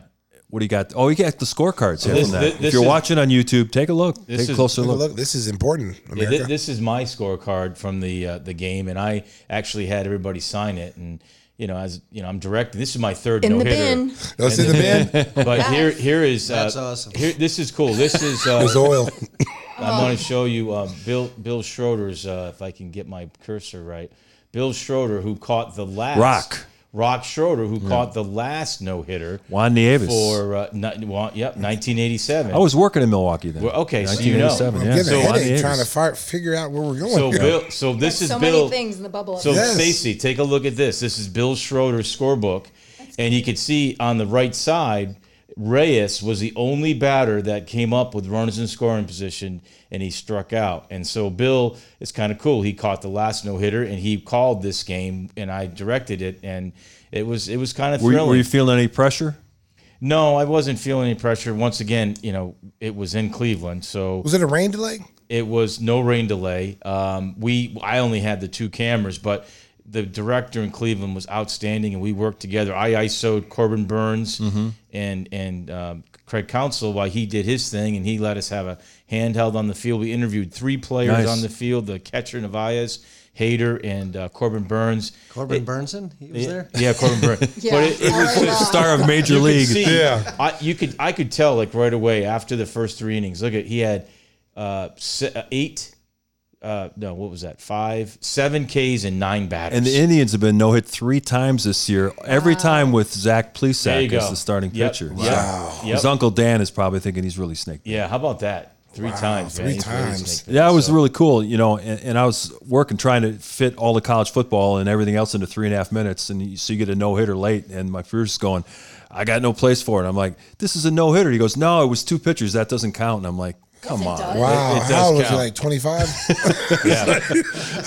What do you got? Oh, you got the scorecards here This- from that. this- if you're is- watching on YouTube, take a look. This Take a closer Take a look. look, this is important, Yeah, America. this is my scorecard from the uh, the game, and I actually had everybody sign it. And you know, as you know, I'm directing. This is my third In no the hitter. bin. Oh, it's in the bin. But here, here is uh, That's awesome. Here, this is cool. This is uh, There's oil. I want to show you uh, Bill Bill Schroeder's. Uh, if I can get my cursor right, Bill Schroeder, who caught the last Rock. Rock Schroeder, who caught the last no hitter Juan Nieves. for uh, ni- wa- yep 1987. I was working in Milwaukee then. Well, okay, so you know. 1987, I'm yeah. So Juan headache trying to fi- figure out where we're going. so here. Bill. So this is so Bill. many things in the bubble. So Yes. Stacy, take a look at this. This is Bill Schroeder's scorebook, and you can see on the right side, Reyes was the only batter that came up with runners in scoring position, and he struck out. And so Bill is kind of cool. He caught the last no hitter, and he called this game, and I directed it, and it was it was kind of Were, you- thrilling. were you feeling any pressure? no, I wasn't feeling any pressure. Once again, you know, it was in Cleveland, so was it a rain delay? it was no rain delay. Um, we I only had the two cameras, but the director in Cleveland was outstanding, and we worked together. I ISO'd Corbin Burnes and and um, Craig Counsell while he did his thing, and he let us have a handheld on the field. We interviewed three players Nice. on the field: the catcher Navajas, Hader, and uh, Corbin Burnes. Corbin It- Burnson, he was there. Yeah, Corbin Burnes. Yeah. But it, it was just. Star of Major you League. see- Yeah. I, you could I could tell like right away after the first three innings. Look at he had uh, uh, eight. Uh, no, what was that? Five, seven Ks and nine batters. And the Indians have been no hit three times this year. Every time with Zach There Plesac as the starting Yep, pitcher. Yep. So Yep. His uncle Dan is probably thinking he's really snaked. Yeah, how about that? Three times, three He's really times. snaked Yeah, it was So- really cool, you know. And, and I was working trying to fit all the college football and everything else into three and a half minutes, and you, so you get a no hitter late, and my first going, I got no place for it. I'm like, this is a no hitter. He goes, no, it was two pitchers. That doesn't count. And I'm like, come it on. Wow. It- it How old was he? Like 25? Yeah.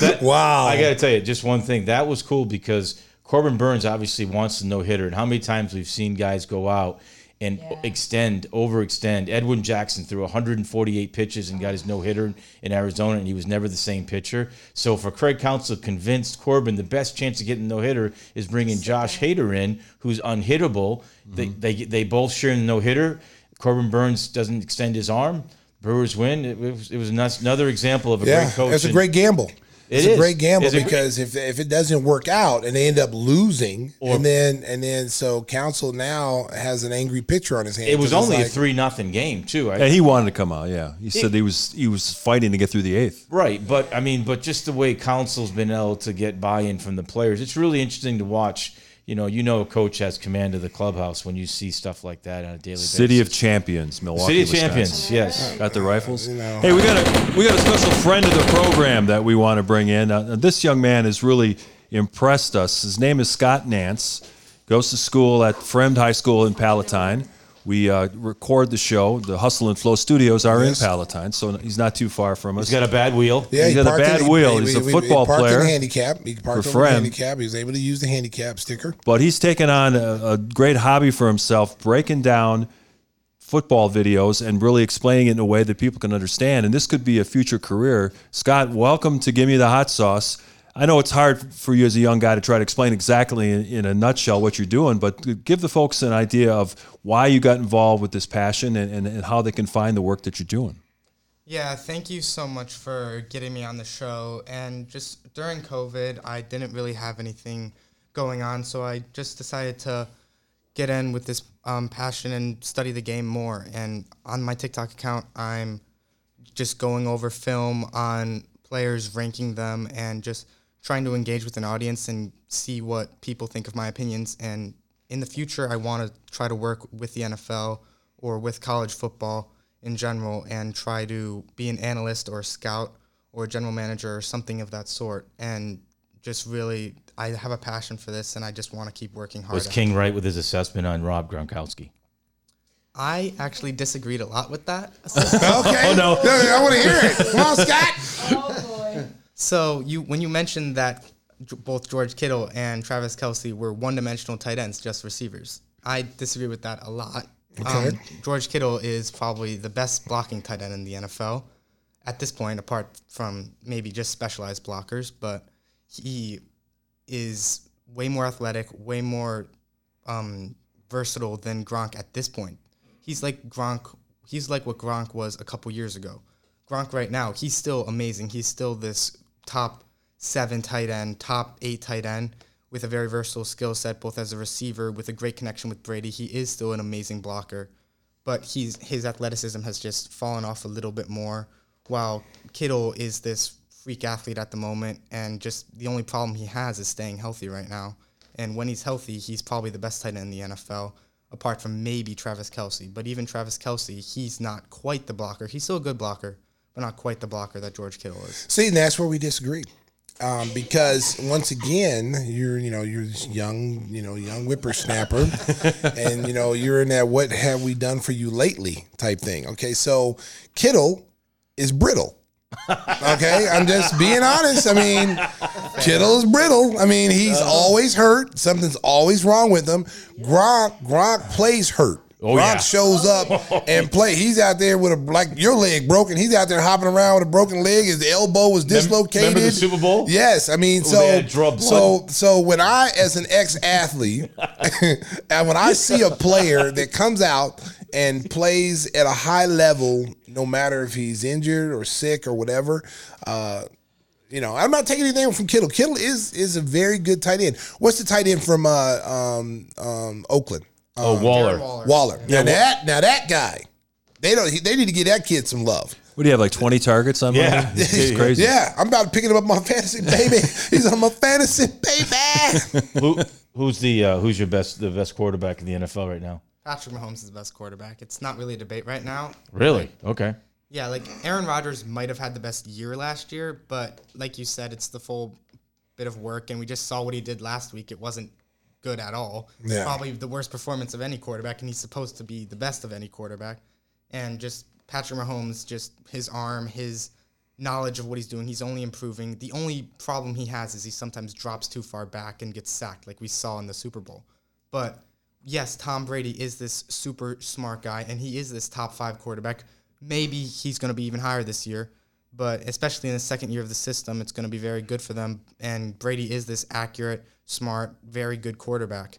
That- Wow. I got to tell you, just one thing. That was cool because Corbin Burnes obviously wants to no hitter. And how many times we've seen guys go out and Yeah. extend, overextend. Edwin Jackson threw 148 pitches and got his no hitter in Arizona, and he was never the same pitcher. So for Craig Counsell, convinced Corbin the best chance of getting no hitter is bringing Josh Hader in, who's unhittable. They, mm-hmm. they they both share the no hitter. Corbin Burnes doesn't extend his arm. Brewers win. It was, it was nice- another example of a Yeah, great coach. it's a great gamble. It it's a great gamble It's a gr- because if if it doesn't work out and they end up losing, Or- and then and then so Counsell now has an angry pitcher on his hands. It was it's only a three nothing game too. I, Yeah, he wanted to come out. Yeah, he said he was he was fighting to get through the eighth. Right, but I mean, but just the way Counsell's been able to get buy-in from the players, it's really interesting to watch. You know, you know, a coach has command of the clubhouse when you see stuff like that on a daily basis. City of. Champions, Milwaukee. City of Wisconsin. Champions, yes. Got the rifles. know. Hey, we got a we got a special friend of the program that we want to bring in. Uh, this young man has really impressed us. His name is Scott Nance. Goes to school at Fremd High School in Palatine. We uh, record the show. The Hustle and Flow Studios are Yes. in Palatine, so he's not too far from us. He's got a bad wheel. Yeah, He's he got a parked bad in- wheel. we- He's a we- we football parked player In the handicap. He parked over the Fremd. handicap. He was able to use the handicap sticker. but he's taken on a, a great hobby for himself, breaking down football videos and really explaining it in a way that people can understand. And this could be a future career. Scott, welcome to Give Me the Hot Sauce. I know it's hard for you as a young guy to try to explain exactly in, in a nutshell what you're doing, but give the folks an idea of why you got involved with this passion and, and, and how they can find the work that you're doing. Yeah, thank you so much for getting me on the show. And just during COVID, I didn't really have anything going on, so I just decided to get in with this um, passion and study the game more. And on my TikTok account, I'm just going over film on players, ranking them, and just trying to engage with an audience and see what people think of my opinions. And in the future, I want to try to work with the NFL or with college football in general and try to be an analyst or a scout or a general manager or something of that sort. And just really, I have a passion for this and I just want to keep working hard. Was at it. King right with his assessment on Rob Gronkowski? I actually disagreed a lot with that. Okay. Oh, no. I want to hear it. Come on, Scott. So you when you mentioned that both George Kittle and Travis Kelce were one-dimensional tight ends, just receivers, I disagree with that a lot. Um, George Kittle is probably the best blocking tight end in the NFL at this point, apart from maybe just specialized blockers. But he is way more athletic, way more um, versatile than Gronk at this point. He's like Gronk. He's like what Gronk was a couple years ago. Gronk right now, he's still amazing. He's still this top seven tight end, top eight tight end with a very versatile skill set, both as a receiver with a great connection with Brady. He is still an amazing blocker, but he's his athleticism has just fallen off a little bit more. While Kittle is this freak athlete at the moment, and just the only problem he has is staying healthy right now. And when he's healthy, he's probably the best tight end in the NFL, apart from maybe Travis Kelce. But even Travis Kelce, he's not quite the blocker. He's still a good blocker, but not quite the blocker that George Kittle is. See, and that's where we disagree. Um, because once again, you're you know you're this young you know young whippersnapper, and you know you're in that what have we done for you lately type thing. Okay, so Kittle is brittle. Okay, I'm just being honest. I mean, Kittle is brittle. I mean, he's always hurt. Something's always wrong with him. Gronk Gronk plays hurt. Oh, Gronk yeah. shows up and play. He's out there with a like your leg broken. He's out there hopping around with a broken leg. His elbow was dislocated. remember the Super Bowl? Yes, I mean, so they had to draw blood. so so when I, as an ex athlete, and when I see a player that comes out and plays at a high level, no matter if he's injured or sick or whatever, uh, you know, I'm not taking anything from Kittle. Kittle is is a very good tight end. What's the tight end from uh, um, um, Oakland? Oh, Waller. Waller. now that now that guy, they don't. He, they need to get that kid some love. What do you have, like 20 targets on Yeah. Monday? It's crazy. Yeah, I'm about to pick him up my fantasy baby. He's on my fantasy baby. Who, who's the uh, who's your best the best quarterback in the NFL right now? Patrick Mahomes is the best quarterback. It's not really a debate right now. Really? Okay. Yeah, like Aaron Rodgers might have had the best year last year, but like you said, it's the full bit of work, and we just saw what he did last week. It wasn't good at all. Yeah. Probably the worst performance of any quarterback, and he's supposed to be the best of any quarterback. And just Patrick Mahomes, just his arm, his knowledge of what he's doing, he's only improving. The only problem he has is he sometimes drops too far back and gets sacked, like we saw in the Super Bowl. But yes, Tom Brady is this super smart guy and he is this top five quarterback. Maybe he's going to be even higher this year, but especially in the second year of the system, it's going to be very good for them. And Brady is this accurate, smart, very good quarterback.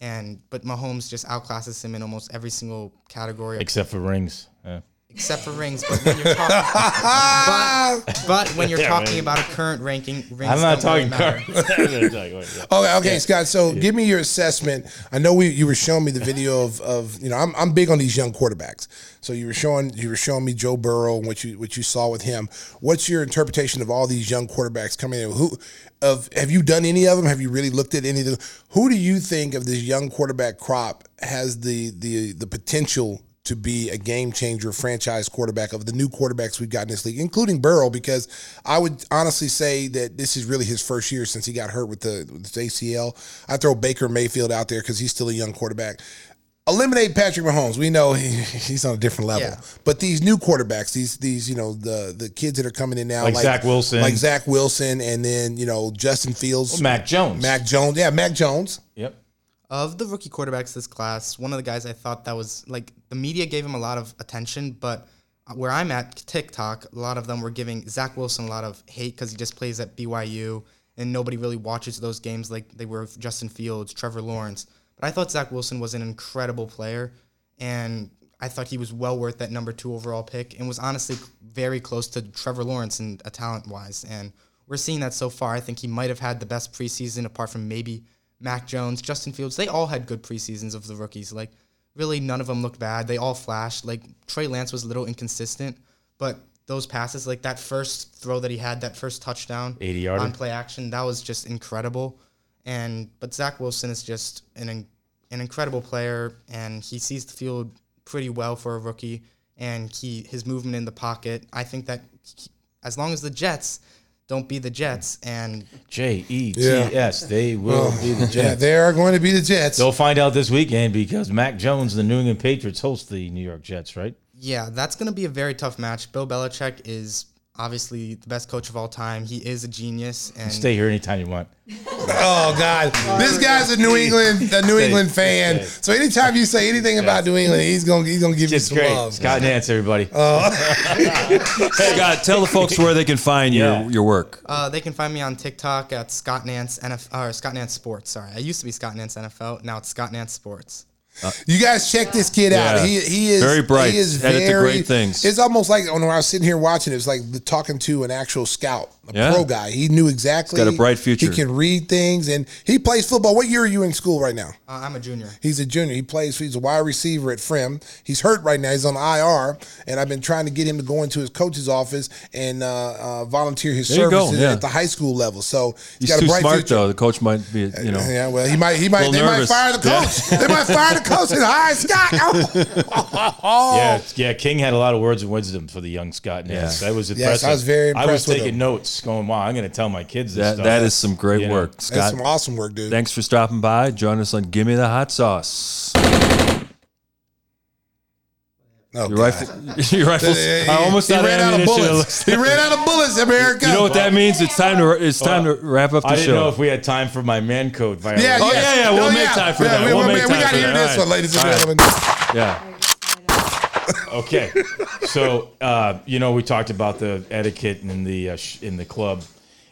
And but Mahomes just outclasses him in almost every single category. Except for rings. Yeah. Except for rings. But when you're talking, but, but when you're Yeah, talking right. about a current ranking, rings I'm not don't talking matter. cards. I'm yeah. Okay, okay, Scott. So give me your assessment. I know we you were showing me the video of, of you know I'm, I'm big on these young quarterbacks. So you were showing you were showing me Joe Burrow and what you what you saw with him. What's your interpretation of all these young quarterbacks coming in? Who of have you done any of them? Have you really looked at any of them? Who do you think of this young quarterback crop has the the the potential to be a game changer, franchise quarterback of the new quarterbacks we've got in this league, including Burrow, because I would honestly say that this is really his first year since he got hurt with the with his ACL. I throw Baker Mayfield out there because he's still a young quarterback. Eliminate Patrick Mahomes. We know he, he's on a different level. Yeah. But these new quarterbacks, these these you know the the kids that are coming in now, Like Zach Wilson. like Zach Wilson, and then you know Justin Fields, Well, Mac Jones. Mac Jones, yeah, Mac Jones. Yep. Of the rookie quarterbacks this class, one of the guys I thought that was like the media gave him a lot of attention, but uh, where I'm at TikTok, a lot of them were giving Zach Wilson a lot of hate because he just plays at BYU and nobody really watches those games like they were Justin Fields, Trevor Lawrence. But I thought Zach Wilson was an incredible player, and I thought he was well worth that number two overall pick, and was honestly very close to Trevor Lawrence in uh, a talent wise. And we're seeing that so far. I think he might have had the best preseason, apart from maybe Mac Jones, Justin Fields. They all had good preseasons of the rookies. Like really, none of them looked bad. They all flashed. Like Trey Lance was a little inconsistent, but those passes, like that first throw that he had, that first touchdown 80 yard on play action, that was just incredible. And but Zach Wilson is just an an incredible player, and he sees the field pretty well for a rookie. And he his movement in the pocket, I think that he- as long as the Jets don't be the Jets, and J E T S. They will be the Jets. Yeah, they are going to be the Jets. They'll find out this weekend because Mac Jones, the New England Patriots, host the New York Jets, right? yeah, that's going to be a very tough match. Bill Belichick is obviously the best coach of all time. He is a genius, and Stay here anytime you want. Oh God, this guy's a New England, a New England fan. So anytime you say anything about New England, he's gonna he's gonna give you It's some great. love. Scott Nance, everybody. Hey, Scott, tell the folks where they can find Yeah. your your work. Uh, they can find me on TikTok at Scott Nance NFL or Scott Nance Sports. Sorry, I used to be Scott Nance NFL. Now it's Scott Nance Sports. Uh, you guys check this kid out. He he is Very bright. He is very great things. It's almost like when I was sitting here watching, it was like the- talking to an actual scout, a Yeah. pro guy. He knew exactly. got a bright future. He can read things, and he plays football. What year are you in school right now? Uh, I'm a junior. He's a junior. He plays. He's a wide receiver at Fremd. He's hurt right now. He's on IR, and I've been trying to get him to go into his coach's office and uh, uh, volunteer his There services yeah. at the high school level. So He's got too a bright smart future. though. The coach might be, you know. Yeah, well, he might. He might. They nervous. might fire the coach. they might fire the coach. And hire Scott. Oh. Yeah, yeah. King had a lot of words of wisdom for the young Scott Nance. Yeah. That was Yes, impressive. I was very I was with taking him. notes, going, "Wow, I'm going to tell my kids this That stuff." that is some great You know. work, That's Scott. some awesome work, dude. Thanks for stopping by. Join us on Gimme the Hot Sauce. Oh, Your God. rifle, your rifles He- are almost he out of ran out of bullets. He ran out of bullets, America. You know what that means? It's time to it's time to wrap up the I didn't show. know if we had time for my man code violation. Yeah, Oh, yes. yeah, yeah, we'll Oh, make time for Yeah, that. We, We'll we, make we time got for to hear that. this All one, ladies and All right. gentlemen. yeah. Okay, so uh, you know we talked about the etiquette in the uh, sh- in the club,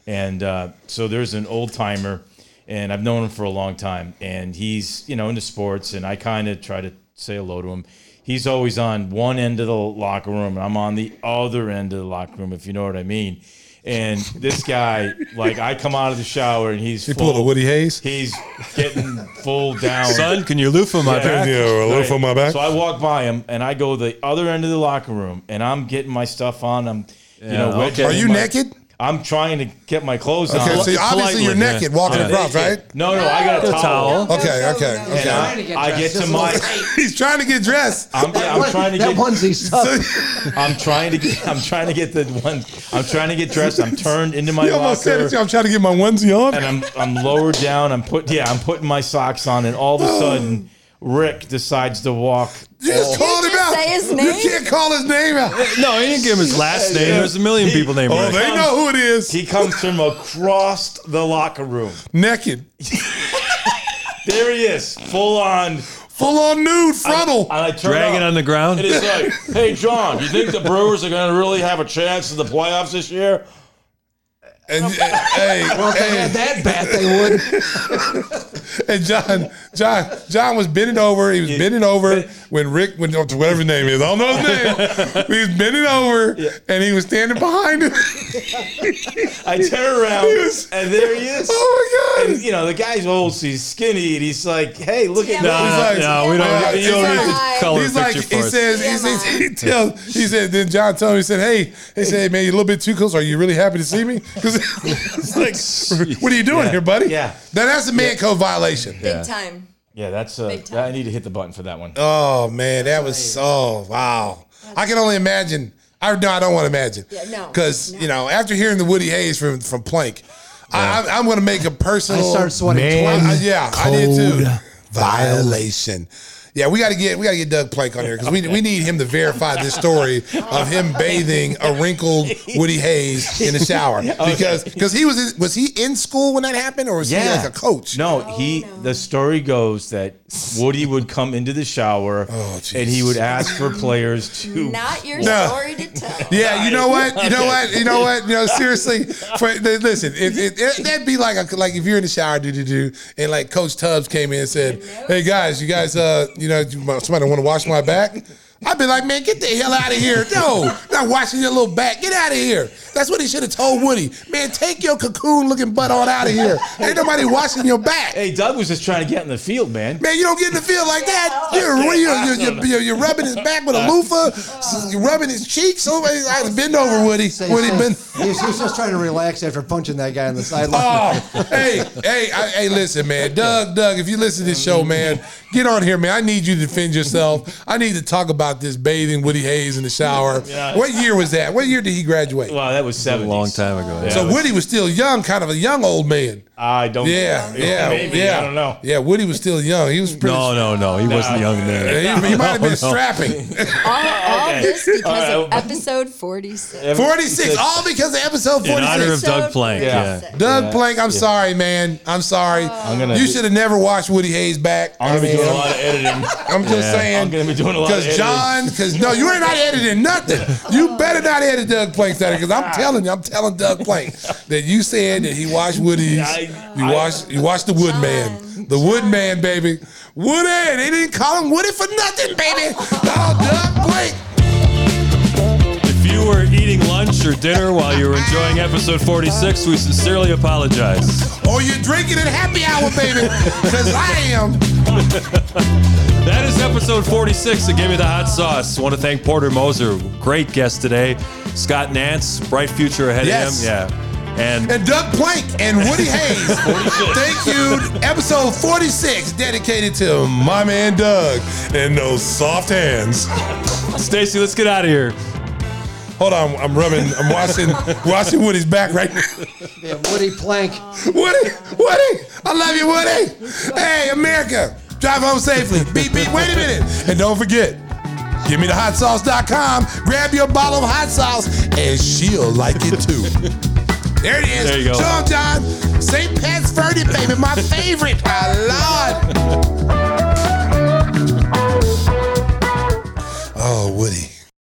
and uh, so there's an old timer, and I've known him for a long time, and he's you know into sports, and I kind of try to say hello to him. He's always on one end of the locker room, and I'm on the other end of the locker room, if you know what I mean. And this guy, like, I come out of the shower, and he's You full, pulled a Woody Hayes. He's getting full down. Son, can you loofah my back? Right. Loofah my back. So I walk by him and I go the other end of the locker room and I'm getting my stuff on. I'm, you Yeah, know, okay. Are you my- naked? I'm trying to get my clothes Okay, on. so obviously you're politely, yeah. naked walking Yeah. across, right? no, no, I got a A towel. towel. Okay, okay, And okay. I, I get to my. He's trying to get dressed. I'm, yeah, I'm trying to that get. onesie's tough. I'm trying to get. I'm trying to get the one. I'm trying to get dressed. I'm turned into my He almost said locker. it. I'm trying to get my onesie on. and I'm I'm lowered down. I'm put yeah. I'm putting my socks on, and all of a oh. sudden, Rick decides to walk. You just called him out. say his name. You can't call his name out. No, he didn't give him his last name. There's a million people named Oh, Rick. they know who it is. He comes from across the locker room. Naked. There he is, full on. Full on nude frontal. And I turn Dragging up, on the ground? And it's like, hey, John, do you think the Brewers are going to really have a chance in the playoffs this year? And, hey, Well, if they had that bat, they would. and John, John, John was bending over. He was bending over when Rick, when oh, whatever his name is, I don't know his name. he was bending over, and he was standing behind him. I turn around, Yes. and there he is. Oh my god! And, you know, the guy's old, so he's skinny, and he's like, hey, look at No, that. He's like- no, we don't. Yeah, you don't need like- the color He's like, picture he for us. says, he says, he tells, he said, then John told me, he said, hey, he said, hey, man, you're a little bit too close. Are you really happy to see me? Because it's like, what are you doing Yeah. here, buddy? Yeah. Now that's a man code violation. Big time. Yeah, that's uh, Big time. I need to hit the button for that one. Oh man, that was oh wow. I can only imagine. I no, I don't want to imagine. Yeah, no, Because no. you know, after hearing the Woody Hayes from from Plank, I, I, I'm going to make a personal. I started sweating I- twice. I- yeah, I did too. Violation. Yeah, we got to get we got to get Doug Plank on here because we, we need him to verify this story of him bathing a wrinkled Woody Hayes in the shower because because he was in, was he in school when that happened or was he like a coach? No, he. The story goes that Woody would come into the shower Oh, and he would ask for players to. Not your No. story to tell. Yeah, you know what? You know what? You know what? You know, seriously. For, listen, it, it, it, that'd be like a, like if you're in the shower, do do do, and like Coach Tubbs came in and said, "Hey guys, you guys, uh, you know, somebody want to wash my back?" I'd be like, "Man, get the hell out of here! No, not washing your little back. Get out of here." That's what he should have told Woody. Man, take your cocoon-looking butt on out of here. Ain't nobody washing your back. Hey, Doug was just trying to get in the field, man. Man, you don't get in the field like that. You're, you're, you're, you're, you're rubbing his back with a loofah. You're rubbing his cheeks. Oh, Somebody, I bend over, Woody. Say- Woody, say- bend. he, was, he just trying to relax after punching that guy in the sideline. Oh, hey, hey, I, hey, listen, man. Doug, Doug, if you listen to this show, man, get on here, man. I need you to defend yourself. I need to talk about this bathing Woody Hayes in the shower. Yeah. What year was that? What year did he graduate? Well, that was a seven. long time ago. Yeah. so Woody was still young, kind of a young old man. I don't. Yeah, yeah, maybe, yeah. I don't know. Yeah, Woody was still young. He was pretty. no, no, no. He wasn't young then. He, he might have been No, no. strapping. All, all Okay. this because All of episode 46. 46, all because of episode forty-six. In honor 46. of Doug Plank. Yeah. Yeah. Doug Yeah. Plank, I'm sorry, man. I'm sorry. Oh. I'm gonna. you should have never watched Woody Hayes back. I'm gonna I be mean, doing a lot of editing. I'm just Yeah. saying. I'm gonna be doing a lot of Because. John, because no, you ain't not editing nothing. You oh. better not edit Doug Plank that because I'm telling you, I'm telling Doug Plank that you said that he watched Woody's. I- you I- watched, you watched the Woodman, the Woodman, baby. Woody, they didn't call him Woody for nothing, baby. Oh, no, Doug Plank. If you were eating lunch or dinner while you were enjoying episode 46, we sincerely apologize. Or you're drinking at happy hour, baby, because I am. That is episode 46 of Give Me the Hot Sauce. want to thank Porter Moser, great guest today. Scott Nance, bright future ahead Yes. of him. Yeah. And And Doug Plank and Woody Hayes. Thank you. Episode 46, dedicated to my man Doug and those soft hands. Stacy, let's get out of here. Hold on, I'm rubbing, I'm washing, washing Woody's back right now. Yeah, Woody Plank. Woody, Woody, I love you, Woody. Hey, America, drive home safely. Beep, beep, wait a minute. And don't forget, give me the hotsauce.com, grab your bottle of hot sauce, and she'll like it too. There it is. There you go. John John. St. Pat's Verde, baby. My favorite. My Lord. oh, Woody.